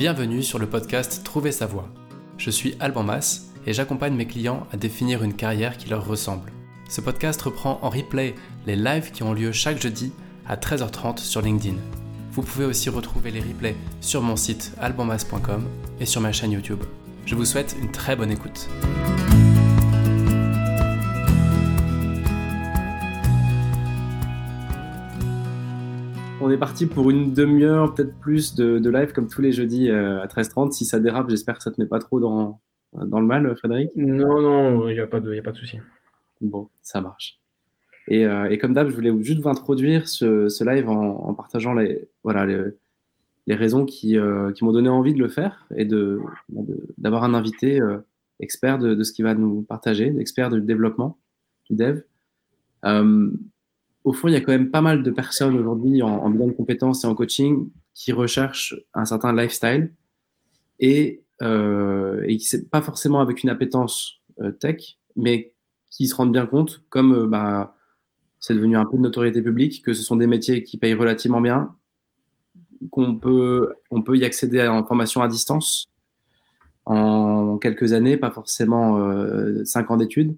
Bienvenue sur le podcast Trouver sa voie. Je suis Alban Mas et j'accompagne mes clients à définir une carrière qui leur ressemble. Ce podcast reprend en replay les lives qui ont lieu chaque jeudi à 13h30 sur LinkedIn. Vous pouvez aussi retrouver les replays sur mon site albanmas.com et sur ma chaîne YouTube. Je vous souhaite une très bonne écoute. On est parti pour une demi-heure, peut-être plus, de, live comme tous les jeudis euh, à 13h30. Si ça dérape, j'espère que ça ne te met pas trop dans, dans le mal, Frédéric Non, non, il n'y a pas de, de souci. Bon, ça marche. Et, euh, et comme d'hab, je voulais juste vous introduire ce, ce live en, en, partageant les, voilà, les, les raisons qui, euh, qui m'ont donné envie de le faire et de, d'avoir un invité euh, expert de, de, ce qu'il va nous partager, expert du développement, du dev. Euh, au fond, il y a quand même pas mal de personnes aujourd'hui en, en bilan de compétences et en coaching qui recherchent un certain lifestyle et, euh, et qui pas forcément avec une appétence tech, mais qui se rendent bien compte, comme bah, c'est devenu un peu de notoriété publique, que ce sont des métiers qui payent relativement bien, qu'on peut, on peut y accéder en formation à distance en quelques années, pas forcément euh, cinq ans d'études,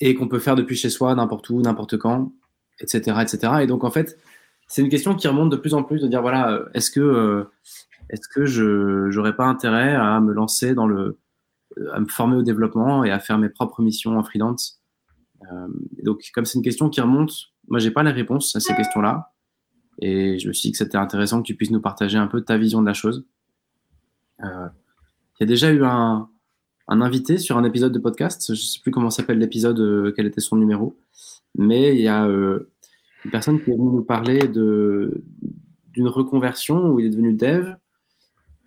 et qu'on peut faire depuis chez soi, n'importe où, n'importe quand, etc., etc. Et donc en fait, c'est une question qui remonte de plus en plus de dire voilà, euh, est-ce que euh, est-ce que je n'aurais pas intérêt à me lancer dans le à me former au développement et à faire mes propres missions en freelance? Euh, donc, comme c'est une question qui remonte, moi, j'ai pas les réponses à ces questions-là. Et je me suis dit que c'était intéressant que tu puisses nous partager un peu ta vision de la chose. Euh, il y a déjà eu un, un, invité sur un épisode de podcast. Je sais plus comment s'appelle l'épisode, euh, quel était son numéro. Mais il y a euh, une personne qui est venue nous parler de d'une reconversion où il est devenu dev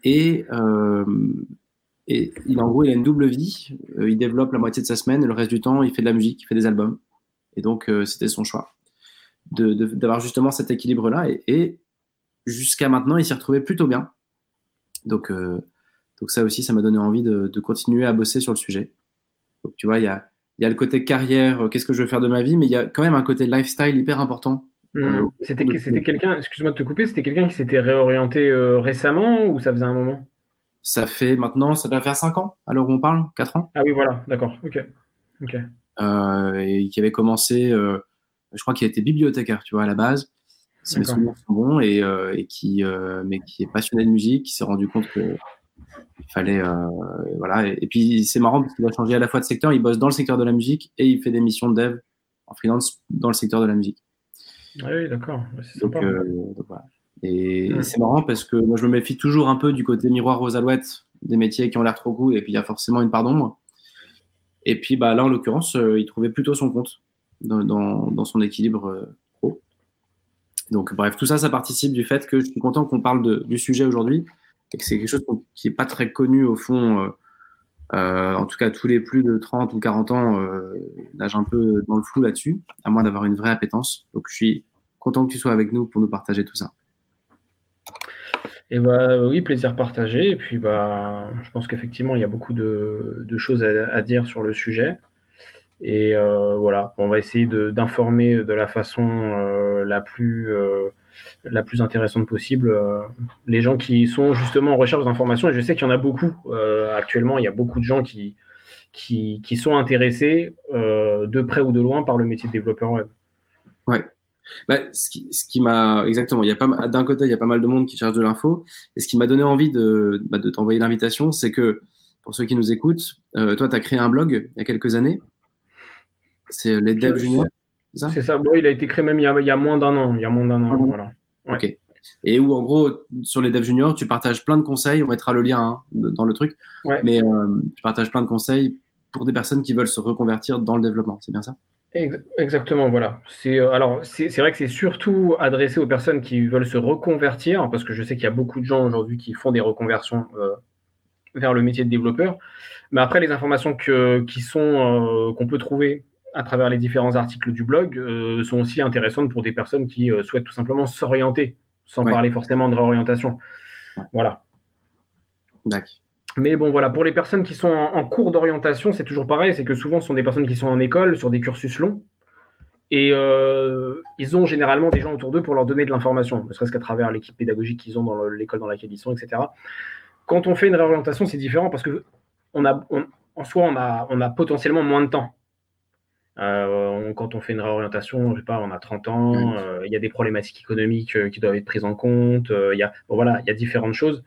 et, euh, il, en gros, il a une double vie. Il développe la moitié de sa semaine et le reste du temps, il fait de la musique, il fait des albums. Et donc, c'était son choix d'avoir justement cet équilibre-là. Et, jusqu'à maintenant, il s'y retrouvait plutôt bien. Donc, donc ça aussi, ça m'a donné envie de, continuer à bosser sur le sujet. Donc, tu vois, il y a, y a le côté carrière, qu'est-ce que je veux faire de ma vie, mais il y a quand même un côté lifestyle hyper important. Mmh. C'était quelqu'un, excuse-moi de te couper, c'était quelqu'un qui s'était réorienté récemment ou ça faisait un moment? Ça fait maintenant, ça doit faire 5 ans, à l'heure où on parle, 4 ans. Ah oui, voilà, d'accord, ok. Euh, et qui avait commencé, euh, je crois qu'il était bibliothécaire, tu vois, à la base, si mes souvenirs sont bons, et, euh, et qui, euh, mais qui est passionné de musique, qui s'est rendu compte que il fallait, euh, voilà. Et, puis c'est marrant parce qu'il a changé à la fois de secteur, il bosse dans le secteur de la musique et il fait des missions de dev en freelance dans le secteur de la musique. Ah oui, d'accord. Donc, donc, voilà. Et c'est marrant parce que moi, je me méfie toujours un peu du côté miroir aux alouettes des métiers qui ont l'air trop cool et puis il y a forcément une part d'ombre. Et puis bah, là, en l'occurrence, euh, il trouvait plutôt son compte dans, dans, dans son équilibre euh, pro. Donc, bref, tout ça, ça participe du fait que je suis content qu'on parle de, du sujet aujourd'hui et que c'est quelque chose qui n'est pas très connu au fond. Euh, euh, en tout cas, tous les plus de 30 ou 40 ans euh, nagent un peu dans le flou là-dessus, à moins d'avoir une vraie appétence. Donc, je suis content que tu sois avec nous pour nous partager tout ça. Et bah, oui, plaisir partagé. Et puis, bah, je pense qu'effectivement, il y a beaucoup de, choses à, dire sur le sujet. Et voilà, on va essayer d'informer de, la façon la, plus, la plus intéressante possible les gens qui sont justement en recherche d'informations. Et je sais qu'il y en a beaucoup actuellement. Il y a beaucoup de gens qui, qui, qui sont intéressés de près ou de loin par le métier de développeur web. Ouais, bah, ce qui, ce qui m'a exactement, il y a pas d'un côté il y a pas mal de monde qui cherche de l'info, et ce qui m'a donné envie de, bah, de t'envoyer l'invitation, c'est que pour ceux qui nous écoutent, euh, toi tu as créé un blog il y a quelques années, c'est les Devs C'est ça, bon, il a été créé même il y a, il y a moins d'un an, il y a moins d'un an, ah voilà. Ok. Et où en gros sur les Devs Juniors, tu partages plein de conseils, on mettra le lien hein, dans le truc, ouais. mais euh, tu partages plein de conseils pour des personnes qui veulent se reconvertir dans le développement, c'est bien ça? Exactement, voilà. C'est euh, alors c'est vrai que c'est surtout adressé aux personnes qui veulent se reconvertir, parce que je sais qu'il y a beaucoup de gens aujourd'hui qui font des reconversions euh, vers le métier de développeur. Mais après, les informations que, qui sont euh, qu'on peut trouver à travers les différents articles du blog sont aussi intéressantes pour des personnes qui souhaitent tout simplement s'orienter, sans parler forcément de réorientation. Voilà. D'accord. Mais bon, voilà, pour les personnes qui sont en, cours d'orientation, c'est toujours pareil, c'est que souvent ce sont des personnes qui sont en école, sur des cursus longs. Et ils ont généralement des gens autour d'eux pour leur donner de l'information, ne serait-ce qu'à travers l'équipe pédagogique qu'ils ont dans l'école dans laquelle ils sont, etc. Quand on fait une réorientation, c'est différent parce que on a, en soi, on a, on a potentiellement moins de temps. Euh, quand on fait une réorientation, je sais pas, on a 30 ans, euh, il y a des problématiques économiques euh, qui doivent être prises en compte, il y a, voilà, il y a différentes choses.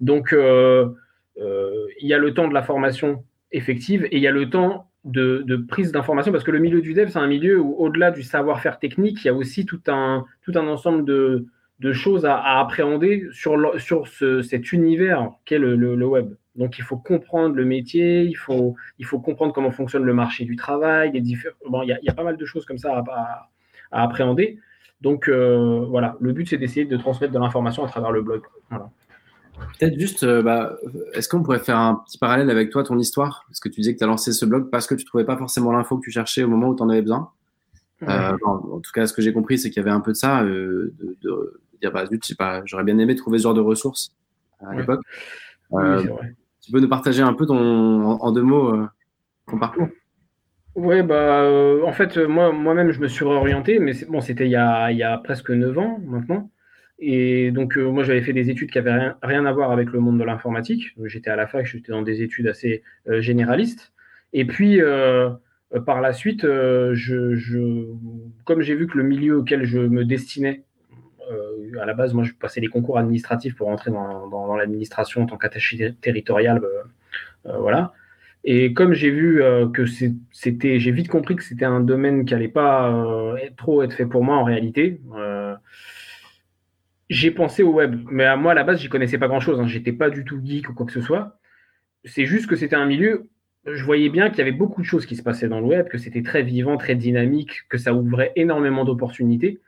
Donc, il y a le temps de la formation effective et il y a le temps de, de prise d'information parce que le milieu du dev, c'est un milieu où, au-delà du savoir-faire technique, il y a aussi tout un, tout un ensemble de, de choses à, à, appréhender sur, le, sur ce, cet univers qu'est le, le, le web. Donc il faut comprendre le métier, il faut, il faut comprendre comment fonctionne le marché du travail. Les bon, il, y a, il y a pas mal de choses comme ça à, à, appréhender. Donc euh, voilà, le but c'est d'essayer de transmettre de l'information à travers le blog. Voilà. Peut-être juste, euh, bah, est-ce qu'on pourrait faire un petit parallèle avec toi, ton histoire? Parce que tu disais que tu as lancé ce blog parce que tu trouvais pas forcément l'info que tu cherchais au moment où tu en avais besoin. Euh, en tout cas, ce que j'ai compris, c'est qu'il y avait un peu de ça, de, de, dire, bah, zut, pas, j'aurais bien aimé trouver ce genre de ressources à l'époque. Oui, tu peux nous partager un peu en, deux mots euh, ton parcours? Oui, bah, euh, en fait, moi, moi-même, je me suis réorienté, mais bon, c'était il, y a, presque 9 ans maintenant. Et donc, euh, moi, j'avais fait des études qui n'avaient rien, à voir avec le monde de l'informatique. J'étais à la fac, j'étais dans des études assez généralistes. Et puis, par la suite, je, je, comme j'ai vu que le milieu auquel je me destinais, à la base, moi, je passais les concours administratifs pour rentrer dans, l'administration en tant qu'attaché territorial. voilà. Et comme j'ai vu que c'était, j'ai vite compris que c'était un domaine qui n'allait pas être, trop être fait pour moi en réalité j'ai pensé au web, mais à moi à la base, j'y connaissais pas grand chose. Hein. J'étais pas du tout geek ou quoi que ce soit. C'est juste que c'était un milieu. Je voyais bien qu'il y avait beaucoup de choses qui se passaient dans le web, que c'était très vivant, très dynamique, que ça ouvrait énormément d'opportunités.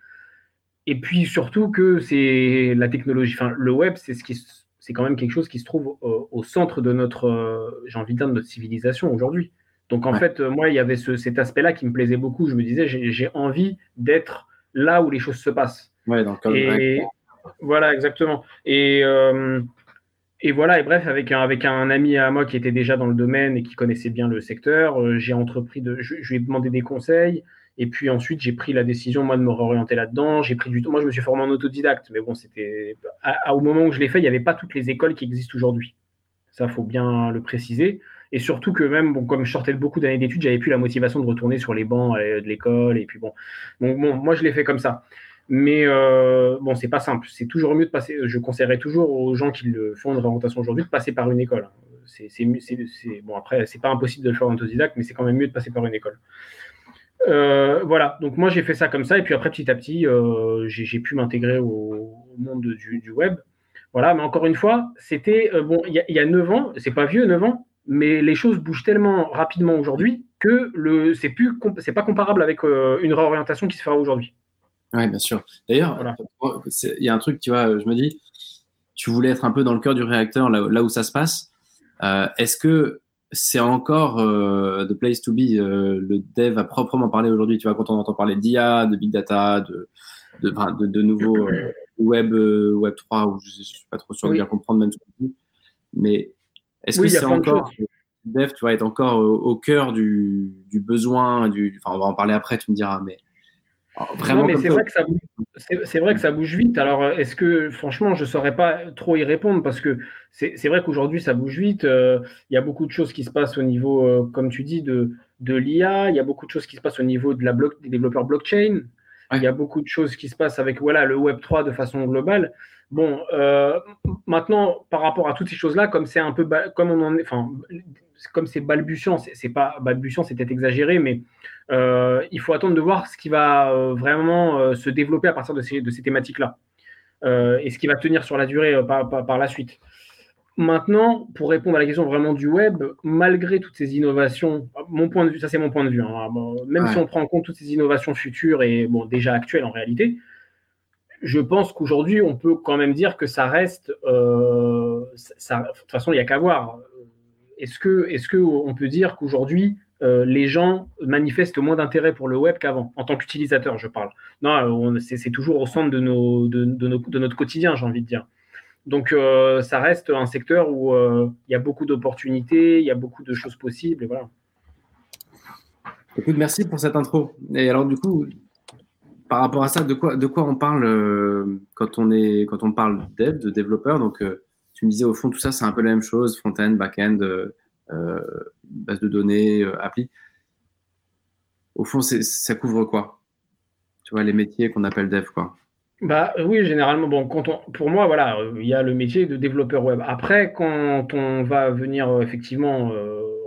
Et puis surtout que c'est la technologie. Enfin, le web, c'est ce qui, c'est quand même quelque chose qui se trouve au, au centre de notre, j'ai envie de dire, de notre civilisation aujourd'hui. Donc en ouais. fait, moi, il y avait ce, cet aspect-là qui me plaisait beaucoup. Je me disais, j'ai envie d'être là où les choses se passent. Ouais, donc, et, voilà, exactement. Et, euh, et voilà, et bref, avec un, avec un ami à moi qui était déjà dans le domaine et qui connaissait bien le secteur, euh, j'ai entrepris de. Je, je, lui ai demandé des conseils. Et puis ensuite, j'ai pris la décision, moi, de me réorienter là-dedans. J'ai pris du temps. Moi, je me suis formé en autodidacte. Mais bon, c'était. Au moment où je l'ai fait, il n'y avait pas toutes les écoles qui existent aujourd'hui. Ça, faut bien le préciser. Et surtout que même, bon, comme je sortais de beaucoup d'années d'études, j'avais plus la motivation de retourner sur les bancs euh, de l'école. Et puis bon, bon, bon moi, je l'ai fait comme ça. Mais euh, bon, c'est pas simple. C'est toujours mieux de passer. Je conseillerais toujours aux gens qui le font de réorientation aujourd'hui de passer par une école. C'est, bon, après, c'est pas impossible de le faire en autodidacte, mais c'est quand même mieux de passer par une école. Euh, voilà, donc moi j'ai fait ça comme ça, et puis après petit à petit, euh, j'ai, pu m'intégrer au, au monde du, du, web. Voilà, mais encore une fois, c'était euh, bon, il y, y, a 9 ans, c'est pas vieux 9 ans, mais les choses bougent tellement rapidement aujourd'hui que le, c'est, plus, c'est pas comparable avec une réorientation qui se fera aujourd'hui. Oui, bien sûr. D'ailleurs, voilà. il y a un truc, tu vois, je me dis, tu voulais être un peu dans le cœur du réacteur, là, là où ça se passe. Est-ce que c'est encore euh, the place to be, euh, le dev à proprement parler aujourd'hui Tu vois, quand on entend parler d'IA, de big data, de, de, de, de nouveaux euh, web, euh, web 3, ou je ne suis pas trop sûr oui. de bien comprendre même. Mais est-ce oui, que c'est encore dev, tu vois, être encore au, au cœur du, du besoin, du, enfin, on va en parler après, tu me diras, mais Vraiment non, mais c'est vrai, que ça bouge, c'est, vrai que ça bouge vite. Alors, est-ce que, franchement, je ne saurais pas trop y répondre parce que c'est, c'est vrai qu'aujourd'hui, ça bouge vite. Il euh, y a beaucoup de choses qui se passent au niveau, euh, comme tu dis, de, de l'IA. Il y a beaucoup de choses qui se passent au niveau de la bloc, des développeurs blockchain. Il ouais. y a beaucoup de choses qui se passent avec voilà, le Web3 de façon globale. Bon, euh, maintenant, par rapport à toutes ces choses-là, comme c'est un peu, comme on en est, enfin, comme c'est balbutiant, c'est, pas balbutiant, c'est peut-être exagéré, mais euh, il faut attendre de voir ce qui va euh, vraiment euh, se développer à partir de ces, de ces thématiques-là euh, et ce qui va tenir sur la durée par, par, par, la suite. Maintenant, pour répondre à la question vraiment du web, malgré toutes ces innovations, mon point de vue, ça c'est mon point de vue, hein, même ouais. si on prend en compte toutes ces innovations futures et bon, déjà actuelles en réalité, je pense qu'aujourd'hui, on peut quand même dire que ça reste. Euh, ça, de toute façon, il n'y a qu'à voir. Est-ce que, on peut dire qu'aujourd'hui, euh, les gens manifestent moins d'intérêt pour le web qu'avant, en tant qu'utilisateur, je parle. Non, c'est toujours au centre de, notre quotidien, j'ai envie de dire. Donc, euh, ça reste un secteur où il euh, y a beaucoup d'opportunités, il y a beaucoup de choses possibles, voilà. Écoute, merci pour cette intro. Et alors, du coup, par rapport à ça, de quoi, on parle quand, on est, quand on parle dev, de développeur tu me disais, au fond, tout ça, c'est un peu la même chose front-end, back-end, base de données, appli. Au fond, ça couvre quoi? Tu vois, les métiers qu'on appelle dev, quoi. Bah oui, généralement, bon, quand on, pour moi, voilà, il y a le métier de développeur web. Après, quand on va venir effectivement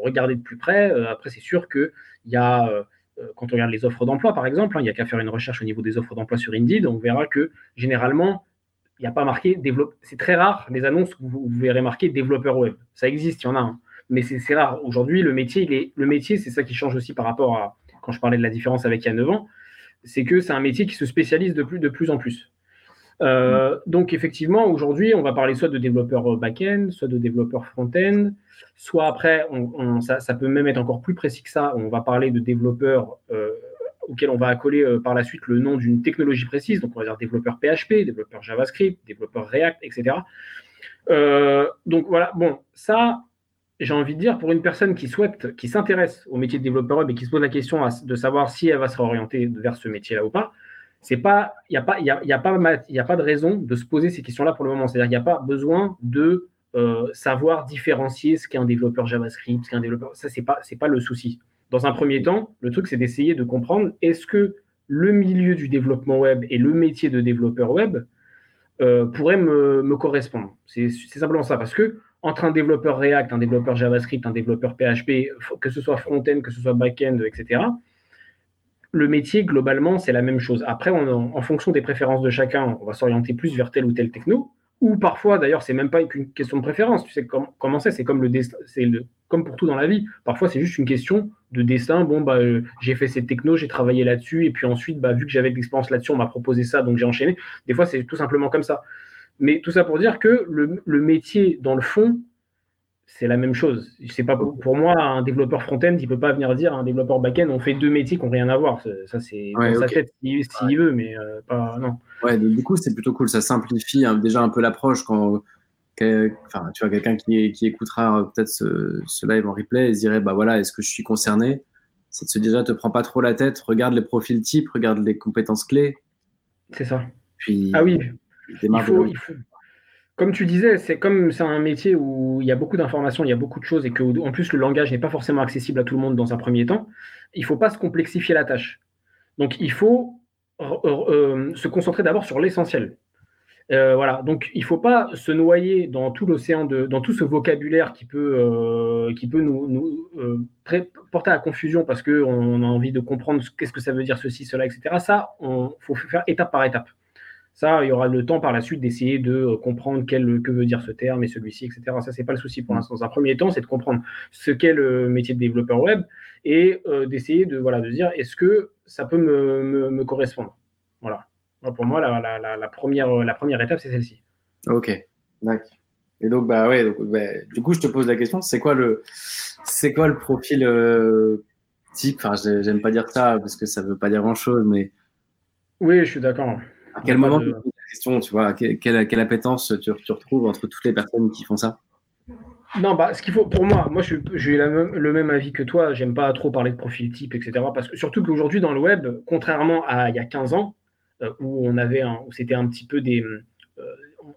regarder de plus près, après, c'est sûr que il y a, euh, euh, quand on regarde les offres d'emploi, par exemple, hein, il n'y a qu'à faire une recherche au niveau des offres d'emploi sur Indeed, on verra que généralement, il n'y a pas marqué développeur. C'est très rare les annonces où vous, verrez marqué développeur web. Ça existe, il y en a un. Mais c'est rare. Aujourd'hui, le métier, il est, le métier, c'est ça qui change aussi par rapport à quand je parlais de la différence avec il y a 9 ans. C'est que c'est un métier qui se spécialise de plus, de plus en plus. Euh, donc effectivement, aujourd'hui, on va parler soit de développeur back-end, soit de développeur front-end, soit après, on, ça, peut même être encore plus précis que ça, on va parler de développeurs euh, auxquels on va accoler euh, par la suite le nom d'une technologie précise, donc on va dire développeur PHP, développeur JavaScript, développeur React, etc. donc voilà, bon, ça, j'ai envie de dire, pour une personne qui souhaite, qui s'intéresse au métier de développeur web et qui se pose la question de savoir si elle va se réorienter vers ce métier-là ou pas, il n'y a pas, il y a, y a il a pas de raison de se poser ces questions-là pour le moment. C'est-à-dire qu'il n'y a pas besoin de euh, savoir différencier ce qu'est un développeur JavaScript, ce qu'est un développeur. Ça, c'est pas, pas le souci. Dans un premier temps, le truc, c'est d'essayer de comprendre est-ce que le milieu du développement web et le métier de développeur web euh, pourraient me, correspondre? C'est, simplement ça, parce que entre un développeur React, un développeur JavaScript, un développeur PHP, que ce soit front-end, que ce soit back-end, etc le métier, globalement, c'est la même chose. Après, en fonction des préférences de chacun, on va s'orienter plus vers tel ou tel techno. Ou parfois, d'ailleurs, c'est même pas une question de préférence. Tu sais comment c'est, c'est comme le c'est comme pour tout dans la vie. Parfois, c'est juste une question de destin. Bon, bah, euh, j'ai fait cette techno, j'ai travaillé là-dessus, et puis ensuite, bah, vu que j'avais de l'expérience là-dessus, on m'a proposé ça, donc j'ai enchaîné. Des fois, c'est tout simplement comme ça. Mais tout ça pour dire que le métier, dans le fond, c'est la même chose. C'est pas pour, moi un développeur front-end, il peut pas venir dire un développeur back-end, on fait deux métiers qui n'ont rien à voir. Ça c'est dans sa tête s'il veut, mais euh, pas non. Ouais, du coup c'est plutôt cool. Ça simplifie hein, déjà un peu l'approche quand, enfin, tu vois quelqu'un qui, qui, écoutera peut-être ce, live en replay et se dirait bah voilà, est-ce que je suis concerné? C'est de se dire déjà te prends pas trop la tête, regarde les profils types, regarde les compétences clés. C'est ça. Puis ah oui. Il faut, il faut, comme tu disais, c'est comme c'est un métier où il y a beaucoup d'informations, il y a beaucoup de choses et que en plus le langage n'est pas forcément accessible à tout le monde dans un premier temps. Il ne faut pas se complexifier la tâche. Donc il faut euh, se concentrer d'abord sur l'essentiel. Euh, voilà, donc il ne faut pas se noyer dans tout l'océan de, dans tout ce vocabulaire qui peut, euh, qui peut nous, nous porter à confusion parce qu'on a envie de comprendre qu'est-ce que ça veut dire ceci, cela, etc. Ça, il faut faire étape par étape. Ça, il y aura le temps par la suite d'essayer de euh, comprendre quel, que veut dire ce terme et celui-ci, etc. Ça, c'est pas le souci pour l'instant. Dans un premier temps, c'est de comprendre ce qu'est le métier de développeur web et euh, d'essayer de, voilà, de dire est-ce que ça peut me, me, correspondre? Voilà. Pour moi, la, la, la, première, la première étape, c'est celle-ci. Ok, d'accord. Et donc, bah ouais, donc, bah, du coup, je te pose la question, c'est quoi le, c'est quoi le profil euh, type? Enfin, j'aime pas dire ça parce que ça veut pas dire grand-chose, mais. Oui, je suis d'accord. À quel moment tu poses la question, tu vois, quelle, quelle, appétence tu, tu, retrouves entre toutes les personnes qui font ça? Non, bah, ce qu'il faut, pour moi, moi, j'ai le même avis que toi. J'aime pas trop parler de profil type, etc. Parce que surtout qu'aujourd'hui, dans le web, contrairement à il y a 15 ans, euh, où on avait, où c'était un petit peu des, euh,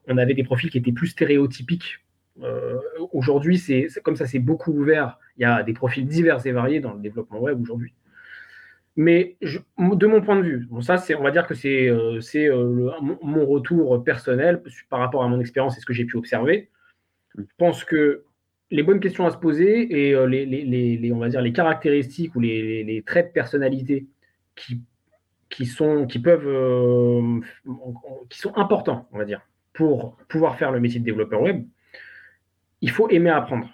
on avait des profils qui étaient plus stéréotypiques. Euh, aujourd'hui, c'est comme ça, c'est beaucoup ouvert. Il y a des profils divers et variés dans le développement web aujourd'hui. Mais de mon point de vue, bon, ça, c'est, on va dire que c'est, euh, c'est euh, mon retour personnel par rapport à mon expérience et ce que j'ai pu observer. Je pense que les bonnes questions à se poser et euh, les, les, les, on va dire, les caractéristiques ou les, traits de personnalité qui, qui, sont, qui peuvent, qui sont importants, on va dire, pour pouvoir faire le métier de développeur web, il faut aimer apprendre.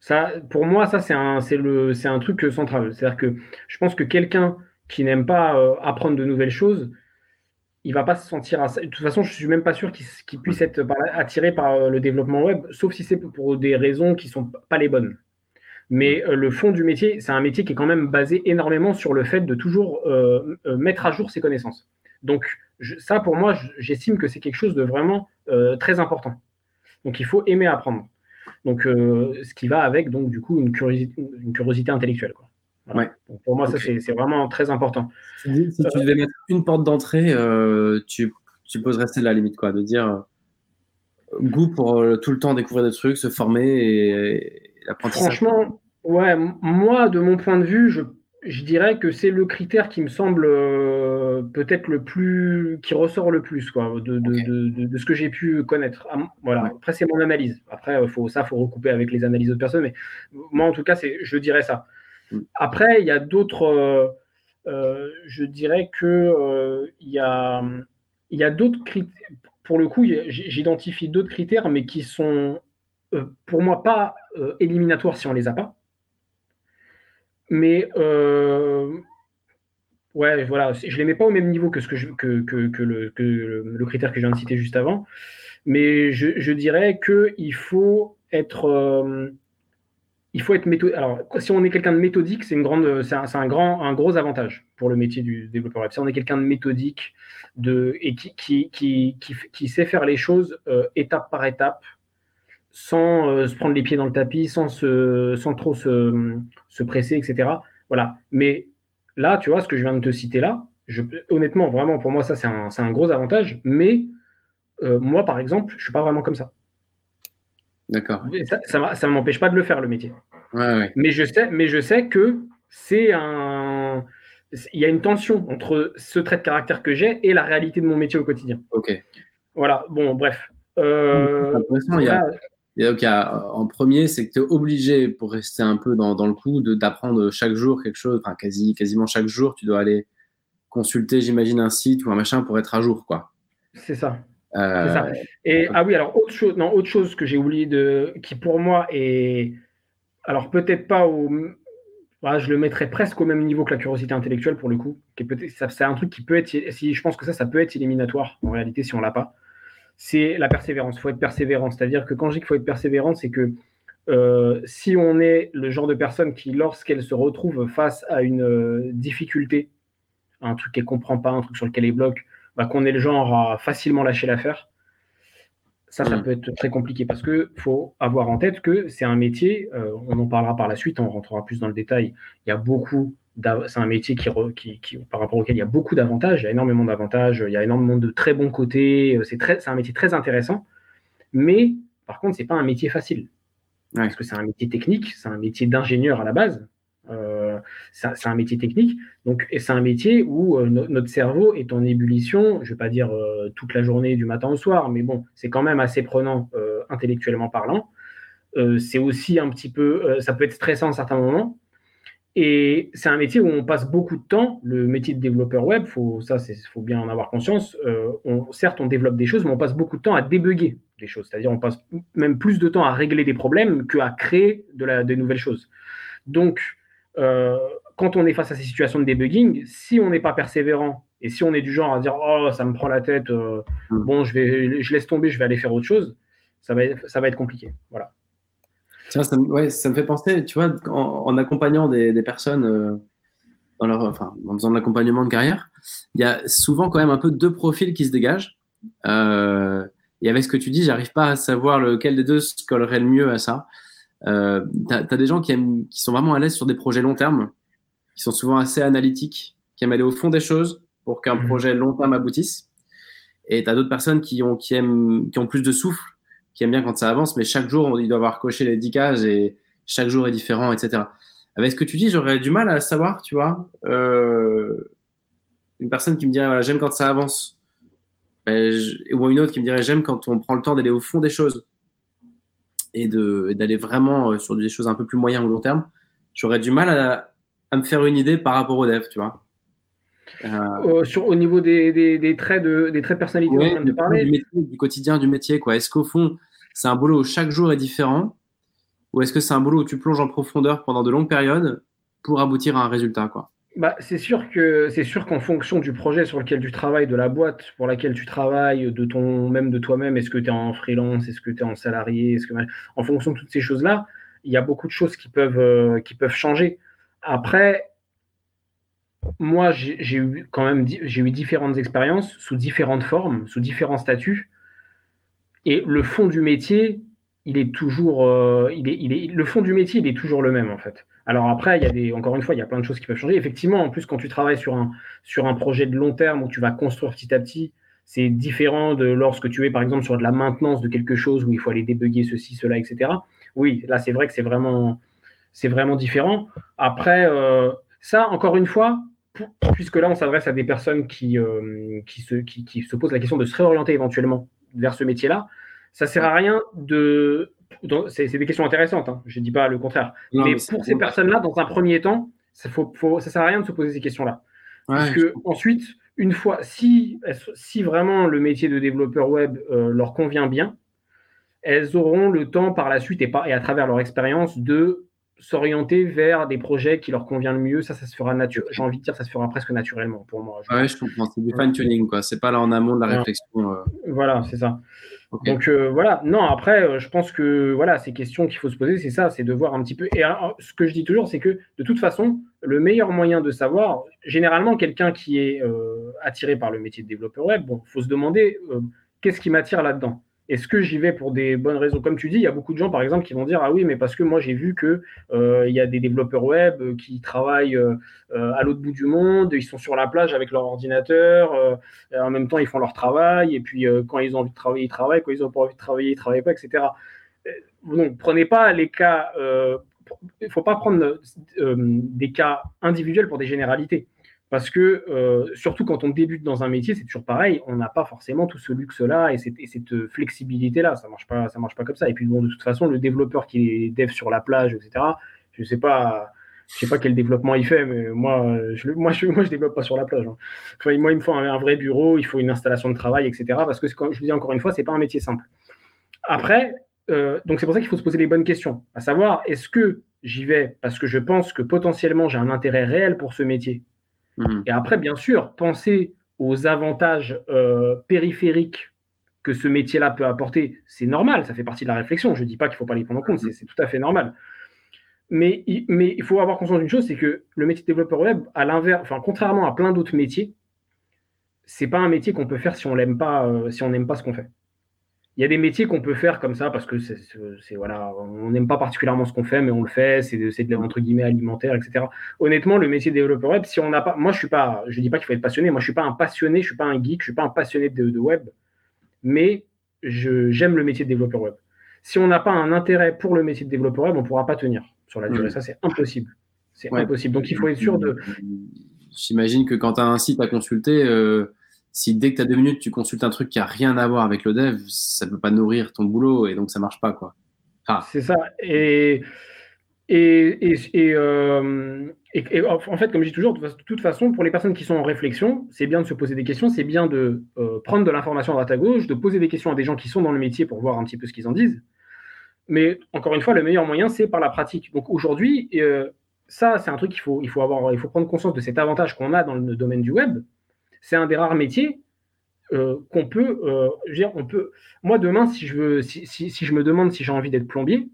Ça, pour moi, ça, c'est un, c'est le, c'est un truc central. C'est-à-dire que je pense que quelqu'un qui n'aime pas euh, apprendre de nouvelles choses, il va pas se sentir. De toute façon, je suis même pas sûr qu'il, puisse être attiré par euh, le développement web, sauf si c'est pour des raisons qui sont pas les bonnes. Mais euh, le fond du métier, c'est un métier qui est quand même basé énormément sur le fait de toujours mettre à jour ses connaissances. Donc ça, pour moi, j'estime que c'est quelque chose de vraiment très important. Donc il faut aimer apprendre. Donc, euh, ce qui va avec, donc, du coup, une curiosité, une curiosité intellectuelle. Quoi. pour moi, ça, c'est vraiment très important. Si, tu devais mettre une porte d'entrée, tu, tu poserais celle-là, limite, quoi, de dire goût pour tout le temps découvrir des trucs, se former et, l'apprentissage. Franchement, ouais, moi, de mon point de vue, je je dirais que c'est le critère qui me semble euh, peut-être le plus, qui ressort le plus, quoi, de, de, de, ce que j'ai pu connaître. Ah, voilà. Après, c'est mon analyse. Après, faut, ça, faut recouper avec les analyses d'autres personnes, mais moi, en tout cas, c'est, je dirais ça. Mm. Après, il y a d'autres. Euh, euh, je dirais que il y a, il y a d'autres critères. Pour le coup, j'identifie d'autres critères, mais qui sont, pour moi, pas éliminatoires si on les a pas. Mais euh, ouais, voilà, je les mets pas au même niveau que, ce que, que, que, le, que le, critère que je viens de citer juste avant. Mais je, je dirais qu'il faut être. Euh, il faut être méthodique. Alors, si on est quelqu'un de méthodique, c'est une grande, c'est un, un, grand, un gros avantage pour le métier du développeur web. Si on est quelqu'un de méthodique de, et qui, qui, qui, qui, qui sait faire les choses euh, étape par étape, sans euh, se prendre les pieds dans le tapis, sans, se, sans trop se, se, presser, etc. Voilà. Mais là, tu vois, ce que je viens de te citer là, je, honnêtement, vraiment, pour moi, ça, c'est un, un, gros avantage. Mais euh, moi, par exemple, je ne suis pas vraiment comme ça. D'accord. Ça ne m'empêche pas de le faire, le métier. Mais, je sais, mais je sais que c'est un. Il y a une tension entre ce trait de caractère que j'ai et la réalité de mon métier au quotidien. Ok. Voilà, bon, bref. Euh, il y a, et donc, en premier, c'est que tu es obligé, pour rester un peu dans, dans le coup, d'apprendre chaque jour quelque chose, enfin quasi, quasiment chaque jour, tu dois aller consulter, j'imagine, un site ou un machin pour être à jour. quoi. C'est ça. Euh, ça. Et ah oui, alors autre chose, non, autre chose que j'ai oublié de, qui pour moi est, alors peut-être pas au, je le mettrais presque au même niveau que la curiosité intellectuelle pour le coup. C'est un truc qui peut être, si je pense que ça, ça peut être éliminatoire en réalité si on l'a pas c'est la persévérance. Il faut être persévérant. C'est-à-dire que quand je dis qu'il faut être persévérant, c'est que euh, si on est le genre de personne qui, lorsqu'elle se retrouve face à une euh, difficulté, un truc qu'elle comprend pas, un truc sur lequel elle bloque, bah, qu'on est le genre à facilement lâcher l'affaire, ça, ça mm. peut être très compliqué parce que faut avoir en tête que c'est un métier, euh, on en parlera par la suite, on rentrera plus dans le détail. Il y a beaucoup c'est un métier qui, qui, par rapport auquel il y a beaucoup d'avantages, il y a énormément d'avantages, il y a énormément de très bons côtés, euh, c'est, très, c'est un métier très intéressant, mais par contre, ce n'est pas un métier facile. Parce que c'est un métier technique, c'est un métier d'ingénieur à la base, euh, c'est, un métier technique, donc, et c'est un métier où euh, notre cerveau est en ébullition, je ne vais pas dire toute la journée du matin au soir, mais bon, c'est quand même assez prenant intellectuellement parlant. c'est aussi un petit peu, ça peut être stressant à certains moments, et c'est un métier où on passe beaucoup de temps. Le métier de développeur web, faut, ça, il faut bien en avoir conscience. Euh, on, certes, on développe des choses, mais on passe beaucoup de temps à débugger des choses. C'est-à-dire, on passe même plus de temps à régler des problèmes qu'à créer de la, des nouvelles choses. Donc, euh, quand on est face à ces situations de debugging, si on n'est pas persévérant et si on est du genre à dire oh ça me prend la tête, euh, hmm. bon je vais, je laisse tomber, je vais aller faire autre chose, ça va, ça va être compliqué. Voilà ça, ouais, ça me fait penser, tu vois, en, accompagnant des, des personnes euh, dans leur, enfin, en faisant de l'accompagnement de carrière, il y a souvent quand même un peu deux profils qui se dégagent. Euh, et avec ce que tu dis, j'arrive pas à savoir lequel des deux se collerait le mieux à ça. Euh, tu as, des gens qui, aiment, qui sont vraiment à l'aise sur des projets long terme, qui sont souvent assez analytiques, qui aiment aller au fond des choses pour qu'un mmh. projet long terme aboutisse. Et tu as d'autres personnes qui ont, qui, aiment, qui ont plus de souffle qui aime bien quand ça avance, mais chaque jour, il doit avoir coché les 10 cases et chaque jour est différent, etc. Avec ce que tu dis, j'aurais du mal à savoir, tu vois. Euh, une personne qui me dirait, voilà, j'aime quand ça avance. Ben, ou une autre qui me dirait, j'aime quand on prend le temps d'aller au fond des choses et d'aller vraiment euh, sur des choses un peu plus moyen ou long terme. J'aurais du mal à, à, me faire une idée par rapport au dev, tu vois. Euh, sur, au niveau des, des, traits de, des traits de personnalité, ouais, de parler. Du, métier, du, quotidien du métier, quoi. Est-ce qu'au fond, c'est un boulot où chaque jour est différent ou est-ce que c'est un boulot où tu plonges en profondeur pendant de longues périodes pour aboutir à un résultat bah, c'est sûr que c'est sûr qu'en fonction du projet sur lequel tu travailles, de la boîte pour laquelle tu travailles, de ton même de toi-même, est-ce que tu es en freelance, est-ce que tu es en salarié, en fonction de toutes ces choses-là, il y a beaucoup de choses qui peuvent euh, qui peuvent changer. Après, moi, j'ai eu quand même j'ai eu différentes expériences sous différentes formes, sous différents statuts. Et le fond du métier, il est toujours, euh, il est, il est, le fond du métier, il est toujours le même en fait. Alors après, il y a des, encore une fois, il y a plein de choses qui peuvent changer. Effectivement, en plus, quand tu travailles sur un, sur un projet de long terme où tu vas construire petit à petit, c'est différent de lorsque tu es par exemple sur de la maintenance de quelque chose où il faut aller débugger ceci, cela, etc. Oui, là c'est vrai que c'est vraiment, c'est vraiment différent. Après, euh, ça, encore une fois, puisque là on s'adresse à des personnes qui, euh, qui, se, qui, qui, se posent la question de se réorienter éventuellement vers ce métier-là, ça sert à rien de. C'est des questions intéressantes, hein, je ne dis pas le contraire. mais, pour ces personnes-là, dans un premier temps, ça ne sert à rien de se poser ces questions-là. parce que ensuite, une fois, si, si vraiment le métier de développeur web euh, leur convient bien, elles auront le temps par la suite et, et à travers leur expérience de s'orienter vers des projets qui leur conviennent le mieux. Ça, ça se fera naturellement. J'ai envie de dire, ça se fera presque naturellement pour moi. Je ouais, je comprends. C'est du fine-tuning, quoi. C'est pas là en amont de la réflexion. Euh. Voilà, c'est ça. Donc euh, voilà, non, après, euh, je pense que voilà, ces questions qu'il faut se poser, c'est ça, c'est de voir un petit peu. Et ce que je dis toujours, c'est que de toute façon, le meilleur moyen de savoir, généralement, quelqu'un qui est euh, attiré par le métier de développeur web, bon, faut se demander qu'est-ce qui m'attire là-dedans? Est-ce que j'y vais pour des bonnes raisons? Comme tu dis, il y a beaucoup de gens, par exemple, qui vont dire Ah oui, mais parce que moi, j'ai vu qu'il euh, y a des développeurs web qui travaillent euh, à l'autre bout du monde, ils sont sur la plage avec leur ordinateur, euh, en même temps, ils font leur travail, et puis quand ils ont envie de travailler, ils travaillent, quand ils n'ont pas envie de travailler, ils ne travaillent pas, etc. Donc, prenez pas les cas. Il ne faut pas prendre des cas individuels pour des généralités. Parce que, euh, surtout quand on débute dans un métier, c'est toujours pareil, on n'a pas forcément tout ce luxe-là et cette, cette flexibilité-là. Ça ne marche, pas, ça marche pas comme ça. Et puis, bon, de toute façon, le développeur qui est dev sur la plage, etc., je ne sais pas. Je sais pas quel développement il fait, mais moi, je, moi, je, moi, je développe pas sur la plage. Hein. moi, il me faut un, vrai bureau, il faut une installation de travail, etc. Parce que, comme je vous dis encore une fois, c'est pas un métier simple. Après, euh, donc c'est pour ça qu'il faut se poser les bonnes questions. À savoir, est-ce que j'y vais parce que je pense que potentiellement j'ai un intérêt réel pour ce métier? Mhm. Et après, bien sûr, penser aux avantages euh, périphériques que ce métier-là peut apporter, c'est normal, ça fait partie de la réflexion. Je ne dis pas qu'il ne faut pas les prendre en compte, c'est tout à fait normal. Mais, mais il faut avoir conscience d'une chose, c'est que le métier de développeur web, à l'inverse, enfin, contrairement à plein d'autres métiers, c'est pas un métier qu'on peut faire si on l'aime pas, euh, si on n'aime pas ce qu'on fait il y a des métiers qu'on peut faire comme ça parce que c'est voilà, on n'aime pas particulièrement ce qu'on fait, mais on le fait, c'est de, entre guillemets alimentaire, etc. Honnêtement, le métier de développeur web, si on n'a pas, moi je suis pas, je dis pas qu'il faut être passionné, moi je suis pas un passionné, je suis pas un geek, je suis pas un passionné de, web, mais j'aime le métier de développeur web. Si on n'a pas un intérêt pour le métier de développeur web, on ne pourra pas tenir sur la durée. Mmh. Ça, c'est impossible. C'est impossible. Donc, il faut être sûr de. J'imagine que quand tu as un site à consulter, euh, si dès que tu as deux minutes, tu consultes un truc qui a rien à voir avec le dev, ça ne peut pas nourrir ton boulot et donc ça marche pas. quoi. C'est ça. Et, et, euh, en fait, comme je dis toujours, de toute façon, pour les personnes qui sont en réflexion, c'est bien de se poser des questions, c'est bien de euh, prendre de l'information à droite à gauche, de poser des questions à des gens qui sont dans le métier pour voir un petit peu ce qu'ils en disent. Mais encore une fois, le meilleur moyen, c'est par la pratique. Donc aujourd'hui, euh, ça, c'est un truc qu'il faut, il faut avoir, il faut prendre conscience de cet avantage qu'on a dans le domaine du web, c'est un des rares métiers euh, qu'on peut, euh, dire, on peut. Moi, demain, si je veux, si, je me demande si j'ai envie d'être plombier,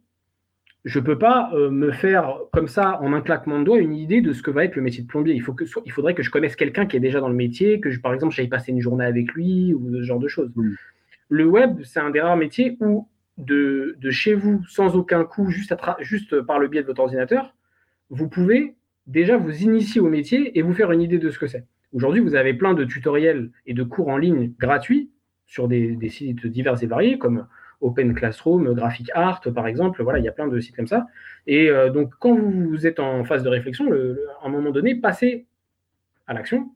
je peux pas euh, me faire comme ça en un claquement de doigts une idée de ce que va être le métier de plombier. Il, faut que, il faudrait que je connaisse quelqu'un qui est déjà dans le métier, que je, par exemple j'aille passer une journée avec lui ou ce genre de choses. Le web, c'est un des rares métiers où de, chez vous, sans aucun coût, juste, juste par le biais de votre ordinateur, vous pouvez déjà vous initier au métier et vous faire une idée de ce que c'est. Aujourd'hui, vous avez plein de tutoriels et de cours en ligne gratuits sur des, sites divers et variés comme Open Classroom, Graphic Art, par exemple. Voilà, il y a plein de sites comme ça. Et euh, donc, quand vous êtes en phase de réflexion, à un moment donné, passez à l'action